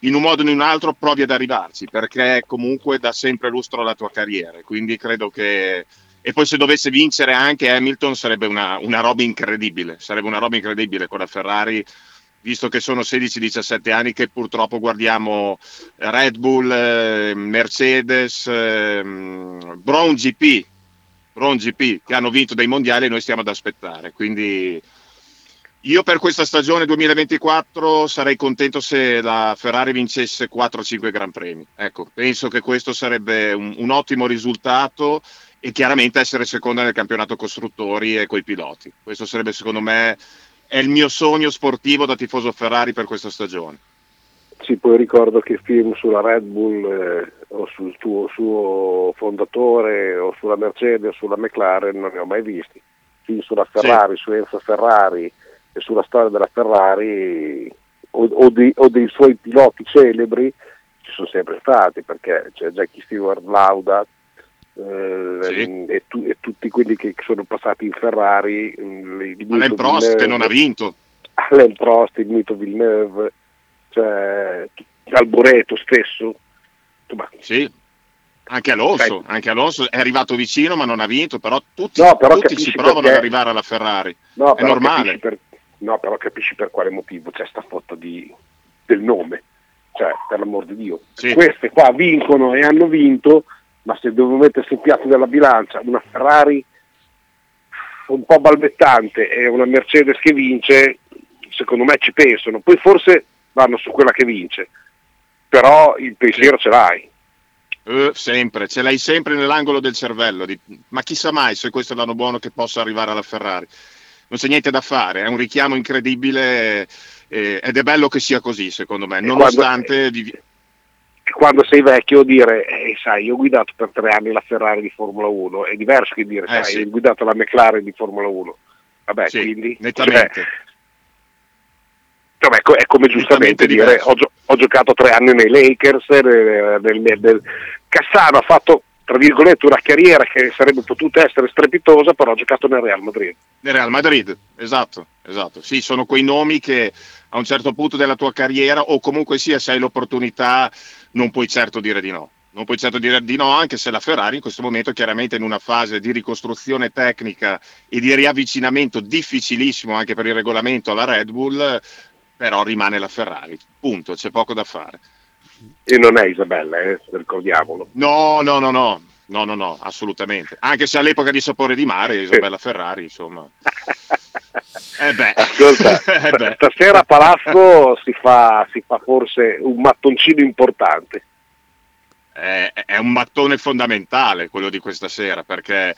in un modo o in un altro, provi ad arrivarci, perché comunque dà sempre lustro alla tua carriera. Quindi credo che... E poi se dovesse vincere anche Hamilton sarebbe una, una roba incredibile, sarebbe una roba incredibile con la Ferrari visto che sono 16-17 anni che purtroppo guardiamo Red Bull, eh, Mercedes, ehm, Brown GP, Brown GP che hanno vinto dei mondiali e noi stiamo ad aspettare. Quindi io per questa stagione 2024 sarei contento se la Ferrari vincesse 4-5 Gran Premi. Ecco, penso che questo sarebbe un, un ottimo risultato e chiaramente essere seconda nel campionato costruttori e coi piloti. Questo sarebbe secondo me è il mio sogno sportivo da tifoso Ferrari per questa stagione. Sì, poi ricordo che film sulla Red Bull eh, o sul tuo suo fondatore o sulla Mercedes o sulla McLaren non ne ho mai visti. Film sulla Ferrari, su Enzo Ferrari e sulla storia della Ferrari o, o dei, o dei suoi piloti celebri ci sono sempre stati perché c'è Jackie Stewart Lauda eh, Sì. e, tu- e tutti quelli che sono passati in Ferrari. mm, Alain Prost che non ha vinto. Alain Prost, il mito Villeneuve, cioè, Alboreto stesso. Insomma, Sì. Anche Alonso, anche Alonso è arrivato vicino ma non ha vinto, però tutti, No, però tutti ci provano perché- ad arrivare alla Ferrari. no, È normale. per, no, però capisci per quale motivo c'è sta foto di, del nome. cioè per l'amor di Dio. Sì. Queste qua vincono e hanno vinto, ma se devo mettersi in piatto della bilancia una Ferrari un po' balbettante e una Mercedes che vince, secondo me ci pensano. Poi forse vanno su quella che vince, però il pensiero ce l'hai. Eh, sempre, ce l'hai sempre nell'angolo del cervello. ma chissà mai se questo è l'anno buono che possa arrivare alla Ferrari. Non c'è niente da fare, è un richiamo incredibile eh, ed è bello che sia così, secondo me, nonostante... E quando sei vecchio dire, eh, sai, io ho guidato per tre anni la Ferrari di Formula 1, è diverso che dire, Eh, sai, sì. ho guidato la McLaren di Formula 1. Vabbè, Sì, quindi... nettamente. cioè, vabbè, co- è come giustamente dire, ho, gio- ho giocato tre anni nei Lakers, eh, nel, nel- nel- Cassano ha fatto, tra virgolette, una carriera che sarebbe potuta essere strepitosa, però ha giocato nel Real Madrid. Nel Real Madrid, esatto, esatto. Sì, sono quei nomi che a un certo punto della tua carriera o comunque sia se hai l'opportunità non puoi certo dire di no. Non puoi certo dire di no, anche se la Ferrari in questo momento è chiaramente in una fase di ricostruzione tecnica e di riavvicinamento difficilissimo anche per il regolamento alla Red Bull, però rimane la Ferrari. Punto, c'è poco da fare. E non è Isabella, eh, ricordiamolo. No, no, no, no, no, no, no, assolutamente. Anche se all'epoca di Sapore di Mare, Isabella Ferrari, insomma. Eh beh, Ascolta, Eh beh. stasera a Palazzo si fa, si fa forse un mattoncino importante. è, un mattone fondamentale quello di questa sera perché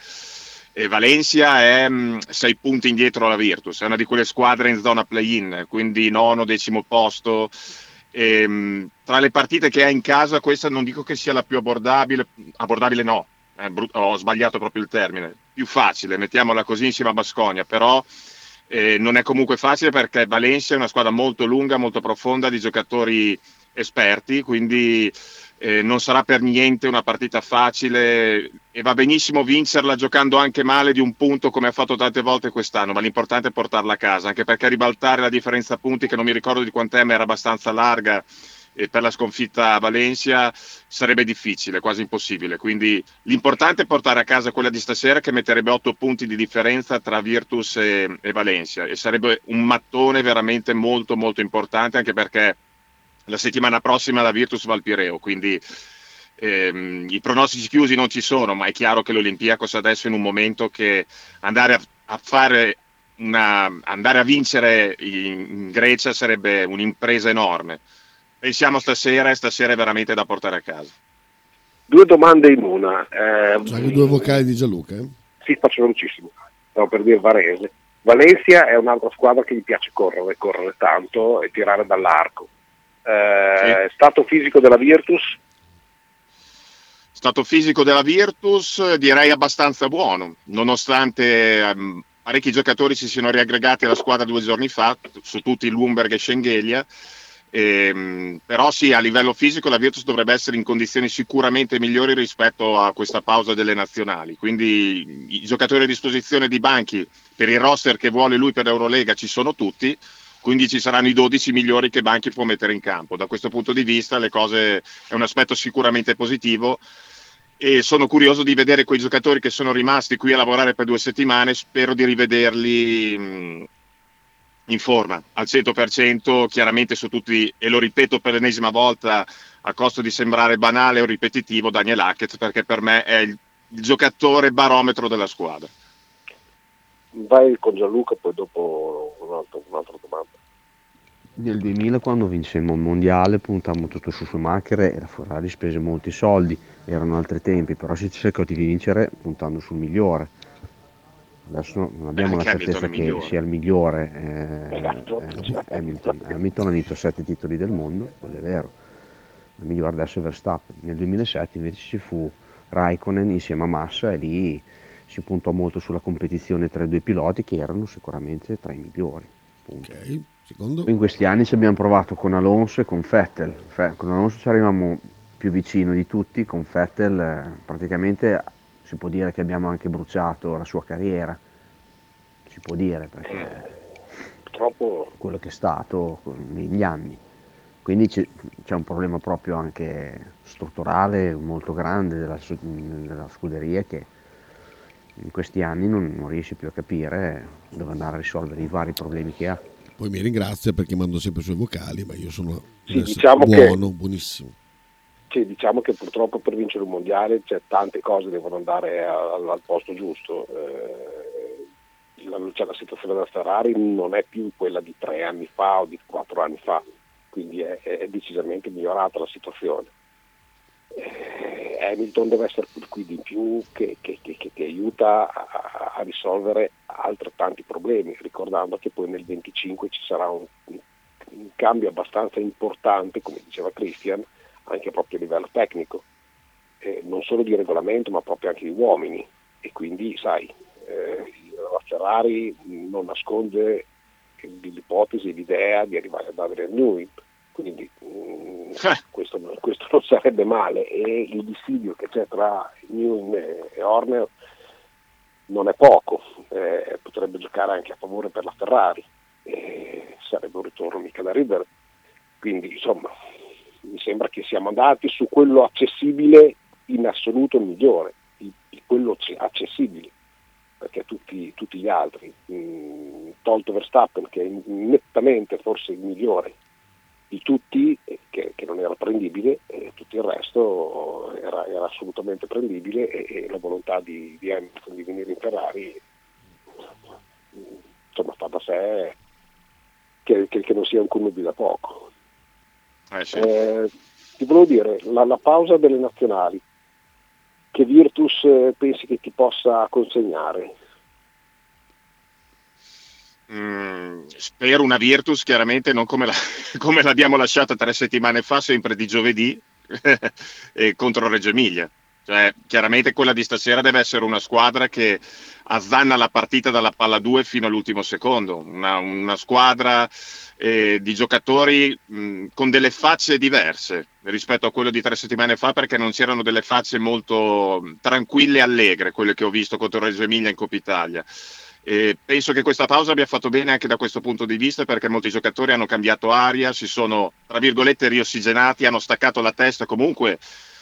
eh, Valencia è mh, sei punti indietro alla Virtus, è una di quelle squadre in zona play-in, quindi nono, decimo posto. E, mh, tra le partite che ha in casa, questa non dico che sia la più abbordabile, abbordabile no, è brut- ho sbagliato proprio il termine, più facile, mettiamola così insieme a Basconia, però eh, non è comunque facile perché Valencia è una squadra molto lunga, molto profonda di giocatori esperti, quindi eh, non sarà per niente una partita facile e va benissimo vincerla giocando anche male di un punto come ha fatto tante volte quest'anno, ma l'importante è portarla a casa, anche perché ribaltare la differenza punti che non mi ricordo di quant'è, ma era abbastanza larga eh, per la sconfitta a Valencia sarebbe difficile, quasi impossibile. Quindi l'importante è portare a casa quella di stasera che metterebbe 8 punti di differenza tra Virtus e, e Valencia e sarebbe un mattone veramente molto molto importante anche perché la settimana prossima la Virtus va al Pireo, quindi ehm, i pronostici chiusi non ci sono, ma è chiaro che l'Olimpiakos adesso è in un momento che andare a, a fare una, andare a vincere in, in Grecia sarebbe un'impresa enorme. Pensiamo stasera e stasera è veramente da portare a casa. Due domande in una. Eh, C'ha anche due vocali di Gianluca. eh? Sì, faccio velocissimo. Stavo per dire Varese. Valencia è un'altra squadra che gli piace correre, correre tanto e tirare dall'arco. Eh, Stato fisico della Virtus, Stato fisico della Virtus direi abbastanza buono, nonostante ehm, parecchi giocatori si siano riaggregati alla squadra due giorni fa, su tutti Lumberg e Schengelia. Ehm, però sì, a livello fisico la Virtus dovrebbe essere in condizioni sicuramente migliori rispetto a questa pausa delle nazionali. Quindi i giocatori a disposizione di banchi per il roster che vuole lui per Eurolega ci sono tutti, quindi ci saranno i 12 migliori che Banchi può mettere in campo. Da questo punto di vista cose è un aspetto sicuramente positivo e sono curioso di vedere quei giocatori che sono rimasti qui a lavorare per due settimane, spero di rivederli mh, in forma al 100%, chiaramente su tutti, e lo ripeto per l'ennesima volta, a costo di sembrare banale o ripetitivo, Daniel Hackett, perché per me è il, il giocatore barometro della squadra. vai con Gianluca, poi dopo un un'altra domanda. Nel 2000 quando vincemmo il mondiale puntammo tutto su Schumacher e la Ferrari spese molti soldi, erano altri tempi, però si cercò di vincere puntando sul migliore. Adesso non abbiamo Anche la certezza che migliore. sia il migliore. eh, Esatto. eh, Hamilton. Hamilton ha vinto 7 titoli del mondo, quello è vero. Il migliore adesso è Verstappen. Nel 2007 invece ci fu Raikkonen insieme a Massa e lì si puntò molto sulla competizione tra i due piloti che erano sicuramente tra i migliori. punto. Ok, secondo. In questi anni ci abbiamo provato con Alonso e con Vettel. Fe- Con Alonso ci arriviamo più vicino di tutti, con Vettel eh, praticamente si può dire che abbiamo anche bruciato la sua carriera. Si può dire perché Purtroppo quello che è stato negli anni. Quindi c'è, c'è un problema proprio anche strutturale molto grande della, della scuderia che in questi anni non, non riesce più a capire dove andare a risolvere i vari problemi che ha. Poi mi ringrazia perché mando sempre i suoi vocali, ma io sono Sì, diciamo che- buono, buonissimo. Sì, diciamo che purtroppo per vincere un mondiale c'è tante cose devono andare al, al posto giusto. Eh, la, cioè, la situazione della Ferrari non è più quella di tre anni fa o di quattro anni fa, quindi è, è decisamente migliorata la situazione. Eh, Hamilton deve essere quel quid in più che, che- che- che ti aiuta a, a risolvere altrettanti problemi, ricordando che poi nel 25 ci sarà un, un cambio abbastanza importante, come diceva Christian, anche proprio a livello tecnico, eh, non solo di regolamento ma proprio anche di uomini. E quindi sai, eh, la Ferrari non nasconde l'ipotesi, l'idea di arrivare ad Adrian Newey, quindi mm, questo, questo non sarebbe male. E il dissidio che c'è tra Newey e- Horner non è poco, eh, potrebbe giocare anche a favore per la Ferrari, eh, sarebbe un ritorno mica da ridere, quindi insomma mi sembra che siamo andati su quello accessibile in assoluto migliore, di, di quello acce- accessibile, perché tutti, tutti gli altri, mh, tolto Verstappen che è nettamente forse il migliore di tutti, eh, che, che non era prendibile, e tutto il resto era, era assolutamente prendibile e, e la volontà di, di Hamilton di venire in Ferrari insomma fa da sé che, che- che non sia un connubile da poco. Eh, sì. Eh, ti volevo dire, la, la pausa delle nazionali, che Virtus eh, pensi che ti possa consegnare? Mm, spero una Virtus, chiaramente non come, la- come l'abbiamo lasciata tre settimane fa, sempre di giovedì, contro Reggio Emilia. Cioè, chiaramente quella di stasera deve essere una squadra che azzanna la partita dalla palla 2 fino all'ultimo secondo. Una, una squadra eh, di giocatori mh, con delle facce diverse rispetto a quello di tre settimane fa, perché non c'erano delle facce molto mh, tranquille e allegre, quelle che ho visto contro Reggio Emilia in Coppa Italia. E penso che questa pausa abbia fatto bene anche da questo punto di vista perché molti giocatori hanno cambiato aria, si sono tra virgolette riossigenati, hanno staccato la testa comunque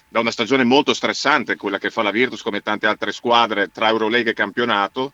da una stagione molto stressante, quella che fa la Virtus come tante altre squadre tra Eurolega e campionato.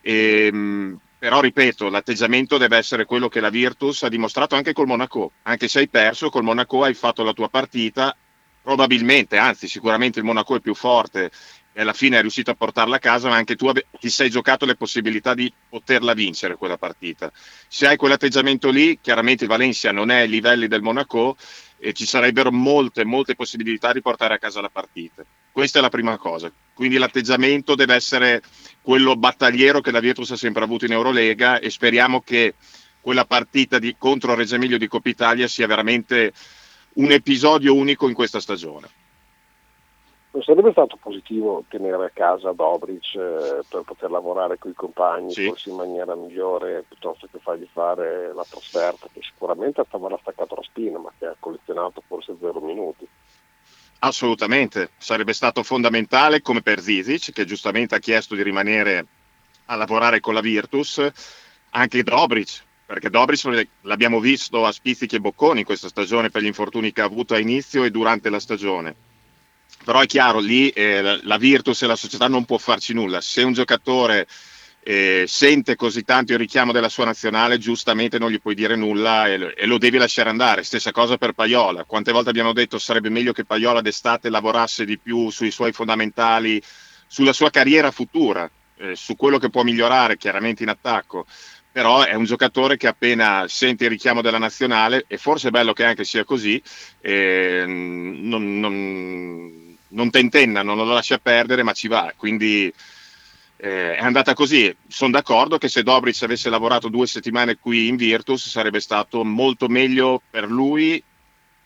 E, mh, però ripeto, l'atteggiamento deve essere quello che la Virtus ha dimostrato anche col Monaco. Anche se hai perso, col Monaco hai fatto la tua partita, probabilmente, anzi sicuramente il Monaco è più forte e alla fine è riuscito a portarla a casa, ma anche tu ti sei giocato le possibilità di poterla vincere quella partita. Se hai quell'atteggiamento lì, chiaramente il Valencia non è ai livelli del Monaco e ci sarebbero molte, molte possibilità di portare a casa la partita. Questa è la prima cosa. Quindi l'atteggiamento deve essere quello battagliero che la Virtus ha sempre avuto in Eurolega e speriamo che quella partita di- contro Reggio Emilia di Coppa Italia sia veramente un episodio unico in questa stagione. Non sarebbe stato positivo tenere a casa Dobric eh, per poter lavorare con i compagni Sì. forse in maniera migliore piuttosto che fargli fare la trasferta che sicuramente avrà staccato la spina ma che ha collezionato forse zero minuti. Assolutamente, sarebbe stato fondamentale come per Zizic, che giustamente ha chiesto di rimanere a lavorare con la Virtus, anche Dobric, perché Dobric l'abbiamo visto a spizzichi e bocconi questa stagione per gli infortuni che ha avuto a inizio e durante la stagione. Però è chiaro, lì eh, la- Virtus e la società non può farci nulla. Se un giocatore eh, sente così tanto il richiamo della sua nazionale, giustamente non gli puoi dire nulla e, e lo devi lasciare andare. Stessa cosa per Paiola. Quante volte abbiamo detto sarebbe meglio che Paiola d'estate lavorasse di più sui suoi fondamentali, sulla sua carriera futura, eh, su quello che può migliorare chiaramente in attacco. Però è un giocatore che appena sente il richiamo della nazionale, e forse è bello che anche sia così, eh, non, non, non tentenna, non lo lascia perdere, ma ci va. Quindi eh, è andata così. Sono d'accordo che se Dobric avesse lavorato due settimane qui in Virtus sarebbe stato molto meglio per lui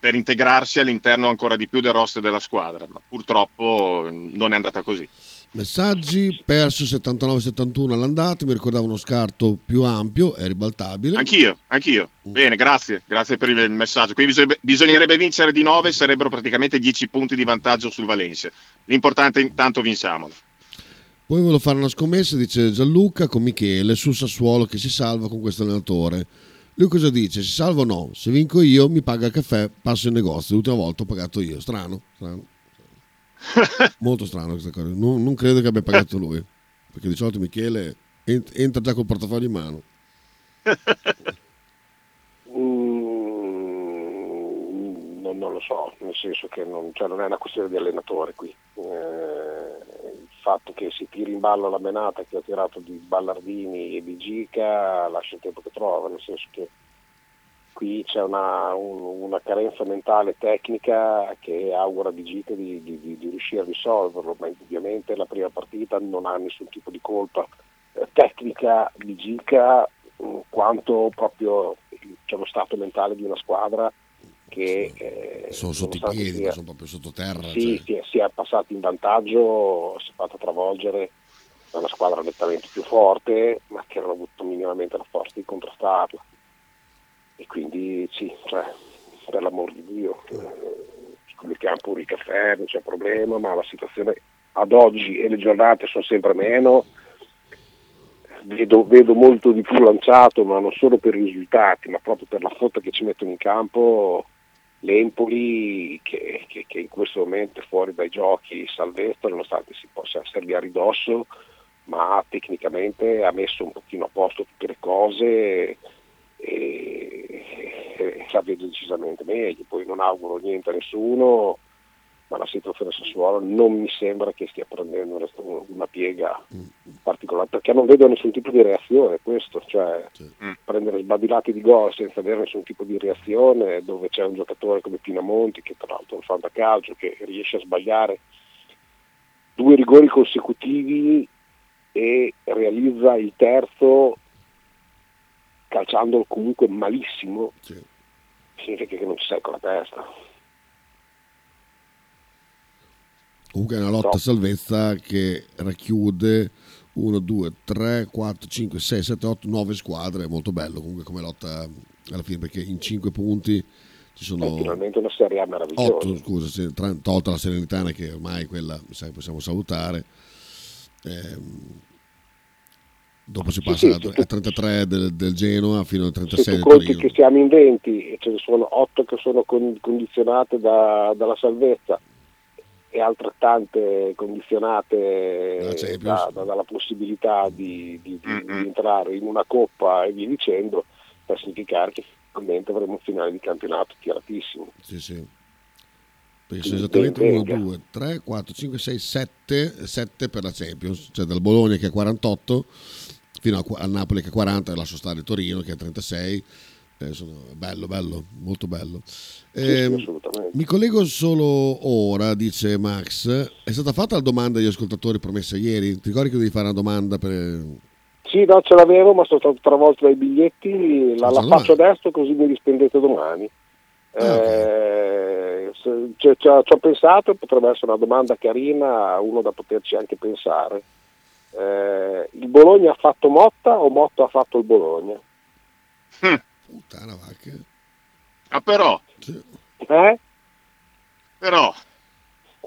per integrarsi all'interno ancora di più del roster della squadra, ma purtroppo eh, non è andata così. Messaggi, perso 79-71 all'andata, mi ricordavo uno scarto più ampio e ribaltabile. Anch'io, anch'io. Bene, grazie, grazie per il messaggio. Quindi bisognerebbe, vincere di 9, sarebbero praticamente 10 punti di vantaggio sul Valencia. L'importante è intanto vinciamolo. Poi volevo fare una scommessa, dice Gianluca, con Michele sul Sassuolo che si salva con questo allenatore. Lui cosa dice? Si salva o no? Se vinco io mi paga il caffè, passo in negozio. L'ultima volta ho pagato io. Strano, strano. Molto strano questa cosa. Non, non, credo che abbia pagato lui. Perché di solito Michele ent- entra già col portafoglio in mano. Mm, non, non, lo so, nel senso che non, cioè non, è una questione di allenatore qui. Eh, il fatto che si tiri in ballo la menata che ha tirato di Ballardini e di Gica lascia il tempo che trova, nel senso che qui c'è una, un- una carenza mentale tecnica che augura di Gica di, di- di- riuscire a risolverlo, ma indubbiamente la prima partita non ha nessun tipo di colpa eh, tecnica di Gica mh, quanto proprio c'è lo stato mentale di una squadra che eh, Sono sotto i piedi, sia- sono proprio sottoterra. sì, cioè. si è, si è passati in vantaggio, si è fatta travolgere da una squadra nettamente più forte, ma che non ha avuto minimamente la forza di contrastarla. E quindi sì, cioè, per l'amor di Dio, scommettiamo pure i caffè, non c'è problema, ma la situazione ad oggi e le giornate sono sempre meno. Vedo, vedo molto di più lanciato, ma non solo per i risultati, ma proprio per la foto che ci mettono in campo l'Empoli che, che- che in questo momento è fuori dai giochi salvezza nonostante si possa essergli a ridosso ma tecnicamente ha messo un pochino a posto tutte le cose e, la vedo decisamente meglio poi non auguro niente a nessuno ma la situazione Sassuolo non mi sembra che stia prendendo una- piega particolare perché non vedo nessun tipo di reazione questo cioè prendere sbabilati di gol senza avere nessun tipo di reazione dove c'è un giocatore come Pinamonti che tra l'altro è un fantacalcio che riesce a sbagliare due rigori consecutivi e realizza il terzo calciando comunque malissimo significa che non ci sei con la testa Comunque è una lotta a salvezza che racchiude 1, 2, 3, 4, 5, 6, 7, 8, 9 squadre. È molto bello comunque come lotta alla fine perché in 5 punti ci è sono finalmente una Serie A meravigliosa 8, scusa, se- tra- tolta la Serenitana che ormai quella che possiamo salutare. Ehm, dopo si passa sì, a- sì, a 33 del, del Genoa fino al se 36 tu del conti Torino. che siamo in 20 e ce ne sono 8 che sono con- condizionate da- dalla salvezza e altrettante condizionate da- da- dalla possibilità di, di- di- di entrare in una coppa e via dicendo, per significare che finalmente avremo un finale di campionato tiratissimo. Sì, sì. Perché sono esattamente ben 1, venga. 2, 3, 4, 5, 6, 7, 7 per la Champions, cioè dal Bologna che è 48 fino a, al Napoli che è 40 e lascio stare Torino che è 36. Eh, sono- bello, bello, molto bello. Ehm, assolutamente. mi collego solo ora, dice Max. È stata fatta la domanda agli ascoltatori promessa ieri? Ti ricordi che devi fare una domanda per... Sì, no, ce l'avevo, ma sono stato travolto dai biglietti, la, la faccio adesso così mi rispondete domani. Eh, se- ci, ci ho ci ho pensato, potrebbe essere una domanda carina, uno da poterci anche pensare. Eh, il Bologna ha fatto Motta o Motta ha fatto il Bologna? Puttana vacca. Ah, però, Eh? però,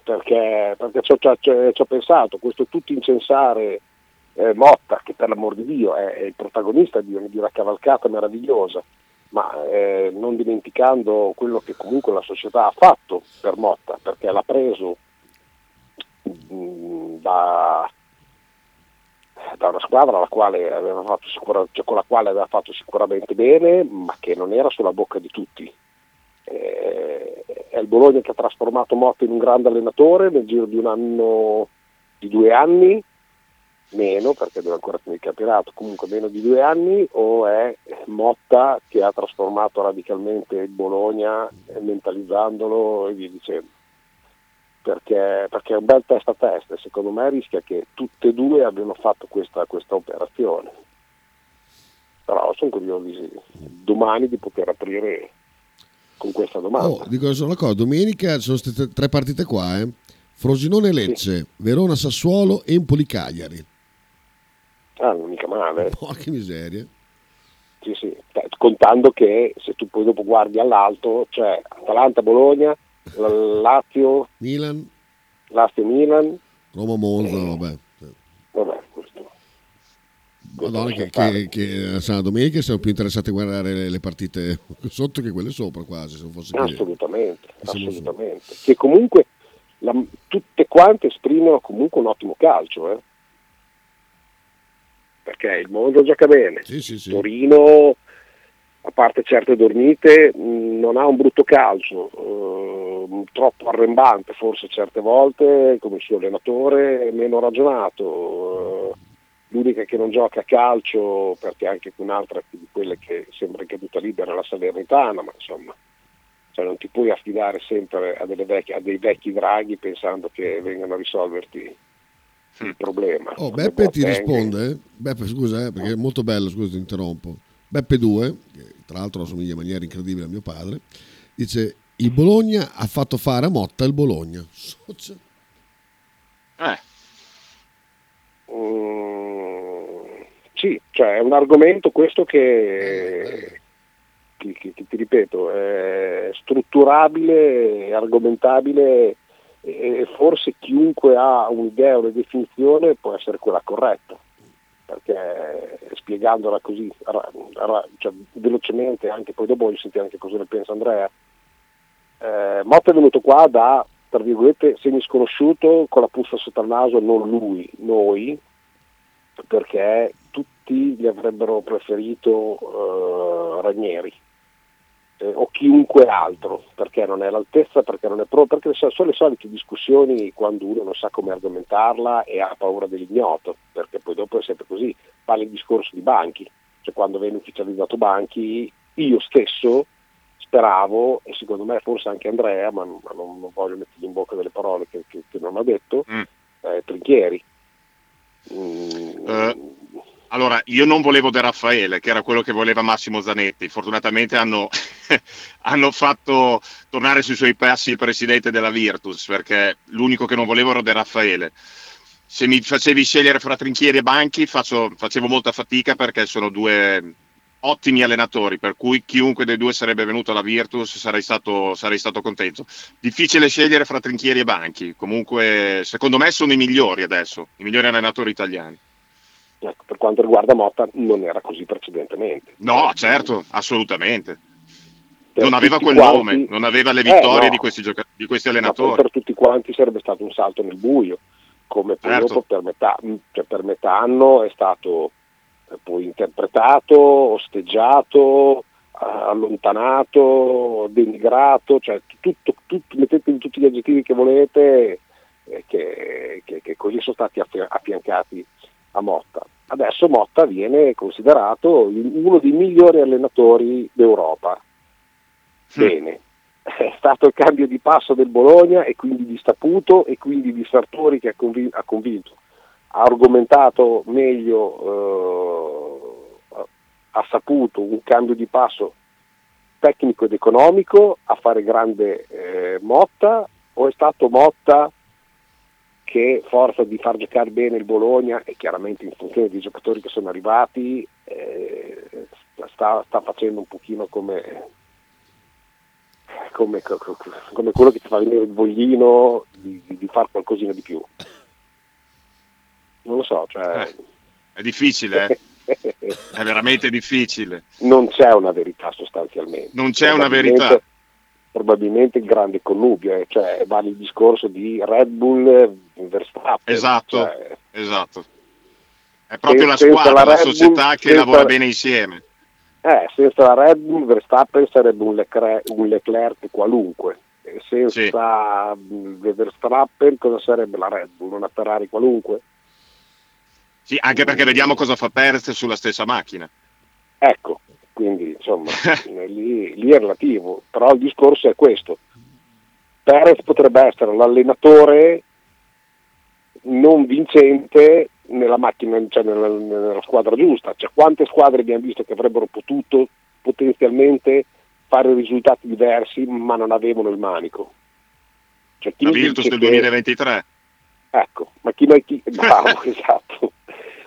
Perché, perché ci, ho, ci pensato, questo tutto incensare eh, Motta, che per l'amor di Dio è, è il protagonista di, di una cavalcata meravigliosa, ma eh, non dimenticando quello che comunque la società ha fatto per Motta, perché l'ha preso mh, da, da una squadra sicura- cioè, con la quale aveva fatto sicuramente bene, ma che non era sulla bocca di tutti. Eh, è il Bologna che ha trasformato Motta in un grande allenatore nel giro di un anno, di due anni, meno perché deve ancora finire il campionato, comunque meno di due anni, o è Motta che ha trasformato radicalmente il Bologna mentalizzandolo e via dicendo. Perché, perché è un bel testa a testa e secondo me rischia che tutte e due abbiano fatto questa, questa operazione. Però sono curioso di- domani di poter aprire con questa domanda. Oh, dico solo una cosa, domenica ci sono state tre partite qua, eh. Frosinone Lecce, Verona Sassuolo, Empoli Cagliari. Ah, non mica male. Porca miseria. Sì, sì. Contando che se tu poi dopo guardi all'alto, c'è Atalanta-Bologna, Lazio, Milan, Lazio-Milan, Roma Monza, vabbè. vabbè, questo. Madonna che, che, che San domenica siamo più interessati a guardare le, le partite sotto che quelle sopra quasi, se non fosse che... Assolutamente, su. assolutamente. Che comunque la- tutte quante esprimono comunque un ottimo calcio, eh. Perché il Monza gioca bene, Torino a parte certe dormite, mh, non ha un brutto calcio, eh, troppo arrembante forse certe volte come suo allenatore, meno ragionato. eh, l'unica che non gioca a calcio perché anche un'altra di quelle che sembra in caduta libera è la Salernitana, ma insomma cioè non ti puoi affidare sempre a, delle vecchie- a dei vecchi draghi pensando che vengano a risolverti il problema. Oh, Beppe ti risponde? Beppe scusa, eh, perché è molto bello, scusa ti interrompo. Beppe 2, che tra l'altro assomiglia in maniera incredibile a mio padre, dice il Bologna ha fatto fare a Motta il Bologna. Eh, Mm, sì, cioè è un argomento questo che, che- che- che ti ripeto, è strutturabile, argomentabile e forse chiunque ha un'idea, una definizione può essere quella corretta, perché spiegandola così ra- ra- cioè, velocemente, anche poi dopo voglio sentire anche cosa ne pensa Andrea, eh, Motta è venuto qua da, tra virgolette, semi-sconosciuto con la puzza sotto il naso, non lui, noi, perché tutti gli avrebbero preferito eh, Ranieri eh, o chiunque altro, perché non è all'altezza, perché non è proprio, perché so- sono le solite discussioni quando uno non sa come argomentarla e ha paura dell'ignoto, perché poi dopo è sempre così, vale il discorso di Banchi, cioè quando viene ufficializzato Banchi, io stesso speravo, e secondo me forse anche Andrea, ma, non, non voglio mettergli in bocca delle parole che, che- che non ha detto, Mm. eh, Trinchieri. Mm, Eh, allora, io non volevo De Raffaele, che era quello che voleva Massimo Zanetti. Fortunatamente hanno, hanno fatto tornare sui suoi passi il presidente della Virtus, perché l'unico che non volevo era De Raffaele. Se mi facevi scegliere fra Trinchieri e Banchi, faccio- facevo molta fatica perché sono due ottimi allenatori, per cui chiunque dei due sarebbe venuto alla Virtus sarei stato, sarei stato contento. Difficile scegliere fra Trinchieri e Banchi, comunque secondo me sono i migliori adesso, i migliori allenatori italiani. Ecco, per quanto riguarda Motta non era così precedentemente. No, certo, assolutamente. Per Non aveva quel quanti- nome, non aveva le Eh, vittorie no. di, questi gioca- di questi Ma allenatori. per tutti quanti sarebbe stato un salto nel buio, come poi Certo. per metà, cioè per metà anno è stato eh, poi interpretato, osteggiato, eh, allontanato, denigrato, cioè tutto, tutto, mettetevi tutti gli aggettivi che volete eh, che, che- che così sono stati affia- affiancati a Motta. Adesso Motta viene considerato uno dei migliori allenatori d'Europa. Bene, è stato il cambio di passo del Bologna e quindi di Staputo e quindi di Sartori che ha, convi- ha convinto. Ha argomentato meglio, eh, ha saputo un cambio di passo tecnico ed economico a fare grande eh, Motta o è stato Motta che forza di far giocare bene il Bologna e chiaramente in funzione dei giocatori che sono arrivati eh, sta, sta facendo un pochino come, come, come quello che ti fa venire il voglino di, di, di fare qualcosina di più. Non lo so, cioè... È difficile, eh? è veramente difficile. non c'è una verità sostanzialmente. Non c'è una verità. Probabilmente il grande connubio, eh, cioè vale il discorso di Red Bull eh, Verstappen. Esatto, cioè, esatto. È proprio la squadra, la la Red Bull, società che senza- lavora bene insieme. eh, senza la Red Bull Verstappen sarebbe un Leclerc, un Leclerc qualunque. Senza mm, Verstappen cosa sarebbe la Red Bull? Una Ferrari qualunque? Sì, anche perché vediamo cosa fa Perez sulla stessa macchina. Ecco, quindi insomma lì, lì è relativo, però il discorso è questo. Perez potrebbe essere l'allenatore non vincente nella macchina, cioè nella, nella squadra giusta. Cioè, quante squadre abbiamo visto che avrebbero potuto potenzialmente fare risultati diversi ma non avevano il manico? Cioè, chi La mi Virtus del che- 2023. Ecco, ma chi, ma chi, bravo, esatto.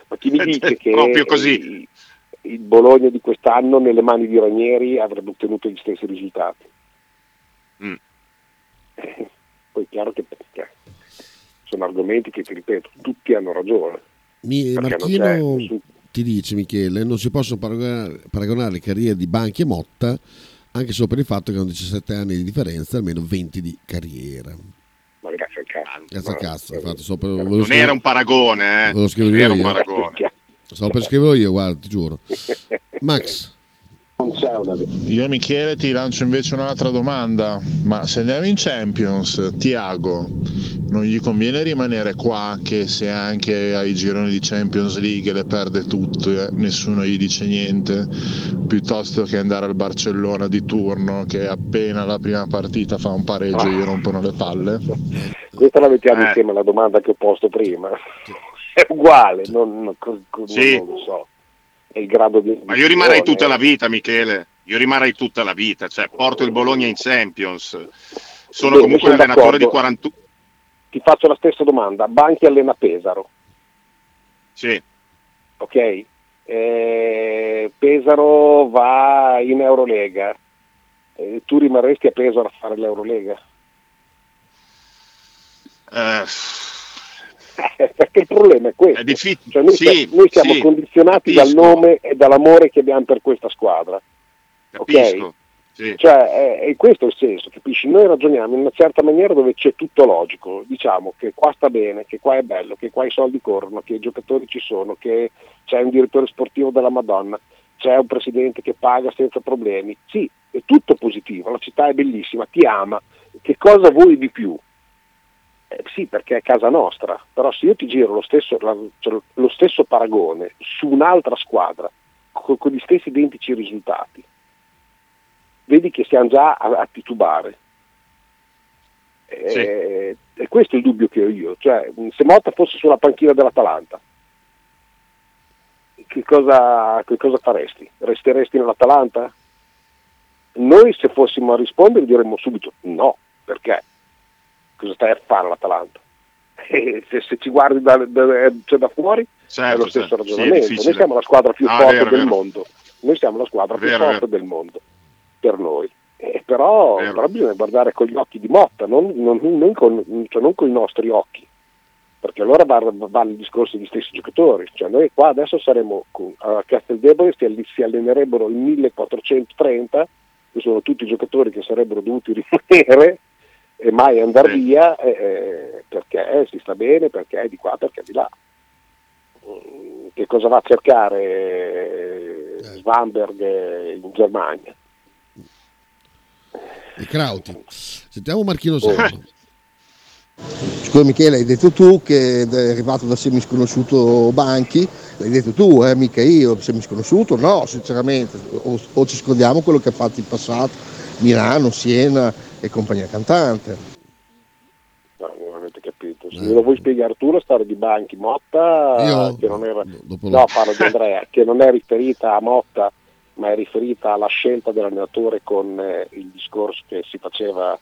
Ma chi mi dice che Proprio così. Il, Bologna di quest'anno nelle mani di Ranieri avrebbe ottenuto gli stessi risultati? Mm. Eh, Poi è chiaro che perché sono argomenti che, ti ripeto, tutti hanno ragione. Mi- Marchino nessun- ti dice, Michele, non si possono paragonare, paragonare le carriere di Banchi e Motta, anche solo per il fatto che hanno 17 anni di differenza, almeno 20 di carriera. Ma è il cazzo. Cazzo a Ma- cazzo, infatti, sto per- Non volevo Non era un paragone, eh. Non era un paragone. Stavo per scriverlo io, guarda, ti giuro. Max, Io Michele ti lancio invece un'altra domanda, ma se andiamo in Champions, Tiago, non gli conviene rimanere qua che se anche ai gironi di Champions League le perde tutte, nessuno gli dice niente, piuttosto che andare al Barcellona di turno che appena la prima partita fa un pareggio gli rompono le palle? Questa la mettiamo Eh. insieme alla domanda che ho posto prima. È uguale, non, non- Sì. non lo so. È il grado di Ma io rimarrei tutta la vita, Michele. Io rimarrei tutta la vita, cioè porto il Bologna in Champions. Sono Bene, comunque un allenatore di d'accordo. 41. Ti faccio la stessa domanda. Banchi allena Pesaro, Sì, ok? Eh, Pesaro va in Eurolega. Eh, tu rimarresti a Pesaro a fare l'Eurolega? eh, Perché il problema è questo. è difficile. Cioè, noi, sì, noi siamo sì, condizionati capisco, dal nome e dall'amore che abbiamo per questa squadra. Capisco. Sì. Cioè, è, è questo il senso, capisci? Noi ragioniamo in una certa maniera dove c'è tutto logico, diciamo che qua sta bene, che qua è bello, che qua i soldi corrono, che i giocatori ci sono, che c'è un direttore sportivo della Madonna, c'è un presidente che paga senza problemi. Sì, è tutto positivo, la città è bellissima, ti ama, che cosa vuoi di più? Eh, sì, perché è casa nostra, però se io ti giro lo stesso, la- cioè, lo stesso paragone su un'altra squadra, co- con gli stessi identici risultati, vedi che siamo già a, a titubare. Eh, E questo è il dubbio che ho io, cioè se Motta fosse sulla panchina dell'Atalanta, che cosa, che cosa faresti? Resteresti nell'Atalanta? Noi se fossimo a rispondere diremmo subito no, perché? Cosa stai a fare l'Atalanta? E se, se ci guardi da, da- cioè da fuori è Certo, lo stesso certo. Sì, è ragionamento. Noi difficile. siamo la squadra più è forte vero, è del vero. mondo. Noi siamo la squadra più Vero, forte vero. del mondo per noi. Eh, però, però bisogna guardare con gli occhi di Motta, non, non, non con, cioè non con i nostri occhi. Perché allora va, va il discorso degli stessi giocatori. Cioè noi qua adesso saremo a Casteldebole, si allenerebbero in 1430, che sono tutti i giocatori che sarebbero dovuti rimanere e mai andare via eh, eh, perché si sta bene, perché è di qua, perché è di là. Mm, Che cosa va a cercare eh, Svanberg eh, in Germania? I Crauti. Sentiamo Marchino Serra. Scusa Michele, hai detto tu che è arrivato da semisconosciuto Banchi, l'hai detto tu, eh, mica io, semisconosciuuto? No, sinceramente, o, o ci scordiamo quello che ha fatto in passato, Milano, Siena e compagnia cantante. No, non avete capito. Se me lo vuoi spiegare tu la storia di Banchi Motta, Io? che non era, Dopo no, parlo di Andrea, che non è riferita a Motta, ma è riferita alla scelta dell'allenatore con eh, il discorso che si faceva.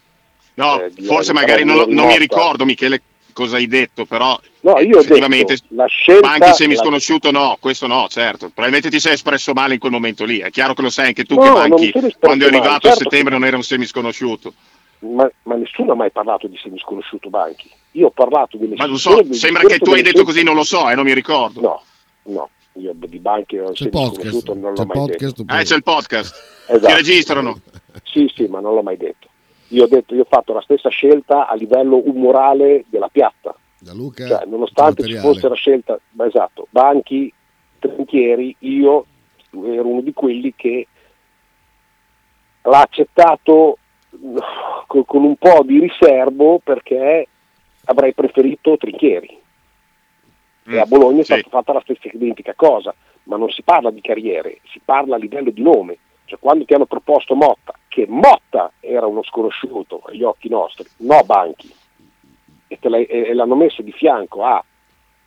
No, eh, forse magari non, non mi ricordo, Michele, cosa hai detto, però No, io ho effettivamente detto la scelta. Banchi semi la- sconosciuto no, questo no, certo. Probabilmente ti sei espresso male in quel momento lì. È chiaro che lo sai anche tu No, che non mi espresso quando è male, arrivato certo a settembre, non era un semisconosciuto. Ma, ma nessuno ha mai parlato di semisconosciuto Banchi. Io ho parlato delle Ma lo so, sembra che tu hai detto scelte- così, non lo so, eh, non mi ricordo. No, no, io di Banchi non C'è il podcast. semisconosciuto non l'ho mai detto. podcast. Eh, c'è il podcast, Esatto. ti registrano. Sì, sì, ma non l'ho mai detto. Io ho detto, io ho fatto la stessa scelta a livello umorale della piatta. Da Luca. Cioè, nonostante ci fosse la scelta, ma esatto, banchi, trinchieri, io ero uno di quelli che l'ha accettato mm, con, un po' di riservo perché avrei preferito trinchieri. E a Bologna è Mm, sì. stata fatta la stessa identica cosa, ma non si parla di carriere, si parla a livello di nome. Cioè quando ti hanno proposto Motta, che Motta era uno sconosciuto agli occhi nostri, no Banchi, e, te l'hai- e l'hanno messo di fianco a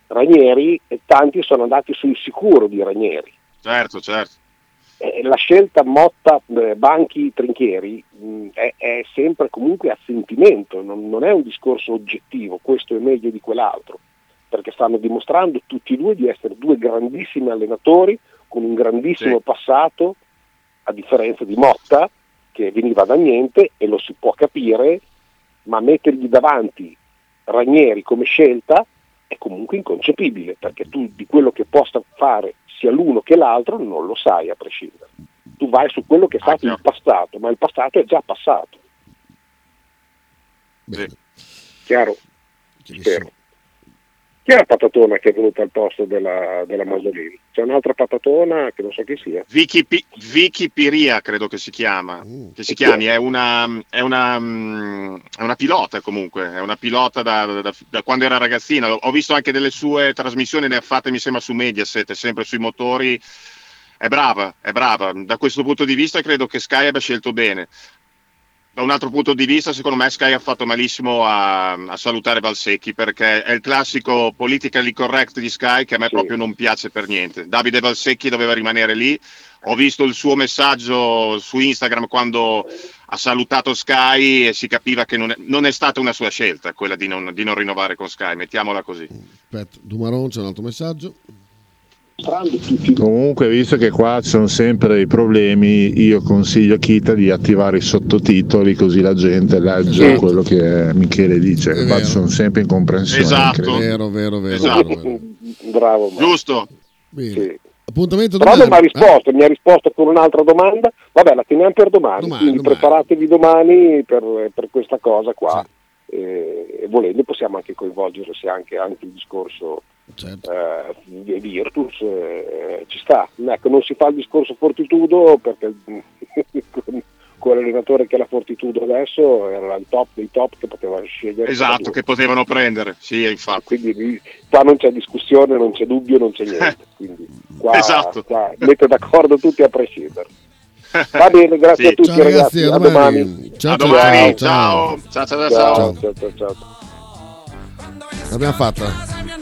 Ranieri e tanti sono andati sul sicuro di Ranieri. Certo, certo. Eh, la scelta Motta, eh, Banchi, Trinchieri mh, è, è sempre comunque a sentimento, non, non è un discorso oggettivo, questo è meglio di quell'altro, perché stanno dimostrando tutti e due di essere due grandissimi allenatori con un grandissimo Sì. passato, a differenza di Motta, che veniva da niente e lo si può capire, ma mettergli davanti Ranieri come scelta è comunque inconcepibile, perché tu di quello che possa fare sia l'uno che l'altro non lo sai a prescindere. Tu vai su quello che è stato Ah, il passato, ma il passato è già passato, Bene. chiaro? Chiarissimo. Chi è la patatona che è venuta al posto della, della Masolini? C'è un'altra patatona che non so chi sia. Vicky, Pi- Vicky Piria credo che si chiama, che si chiami, è una, è una, mm, è una pilota comunque, è una pilota da, da- da quando era ragazzina, ho visto anche delle sue trasmissioni, ne ha fatte mi sembra su Mediaset, sempre sui motori, è brava, è brava, da questo punto di vista credo che Sky abbia scelto bene. Da un altro punto di vista, secondo me Sky ha fatto malissimo a, a salutare Valsecchi perché è il classico politically correct di Sky che a me proprio non piace per niente. Davide Valsecchi doveva rimanere lì. Ho visto il suo messaggio su Instagram quando ha salutato Sky e si capiva che non è, non è stata una sua scelta quella di non, di non rinnovare con Sky, mettiamola così. Aspetta, Dumaron c'è un altro messaggio. Comunque, visto che qua ci sono sempre dei problemi, io consiglio a Kita di attivare i sottotitoli così la gente legge Sì. quello che Michele dice. Qua sono sempre incomprensioni. Esatto. Vero, vero, vero. Esatto. vero, vero. Bravo. Marco. Giusto? Bene. Sì. Appuntamento Però non mi ha domani. risposto, mi ha risposto con un'altra domanda. Vabbè, la teniamo per domani, Domani, quindi domani. preparatevi domani per, per questa cosa qua. E, e volendo possiamo anche coinvolgere se anche, anche il discorso Certo. eh, Virtus eh, ci sta. Ecco, non si fa il discorso Fortitudo perché con, con l'allenatore che è la Fortitudo adesso era il top dei top che poteva scegliere. Esatto, che potevano prendere, sì, infatti. Quindi qua non c'è discussione, non c'è dubbio, non c'è niente. Quindi qua, Esatto. qua mette d'accordo tutti a prescindere. Va bene, grazie Sì. a tutti Ciao ragazzi, ragazzi, a a domani. domani. Ciao, a ciao, domani, ciao. ciao, ciao, ciao, ciao. Ciao, ciao, ciao, ciao. L'abbiamo fatta.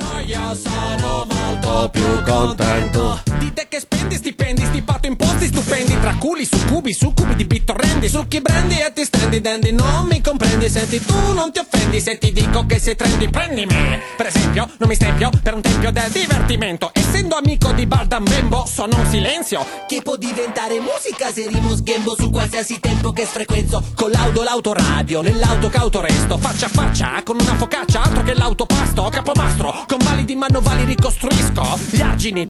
Sono molto più contento. Di te che spendi stipendi, stipato imposti stupendi. Tra culi, succubi, succubi di bittorrendi Succhi brendi e ti stendi dendi. Non mi comprendi, senti tu non ti offendi Se ti dico che sei trendy, prendimi. Per esempio, non mi stempio per un tempio del divertimento. Essendo amico di Bardam Bembo, sono un silenzio. Che può diventare musica se rimo sghembo su qualsiasi tempo che sfrequenzo. Con l'auto, l'autoradio, nell'auto cauto resto Faccia a faccia, con una focaccia, altro che l'autopasto. Capomastro, con validi manovali ricostruisco Gli argini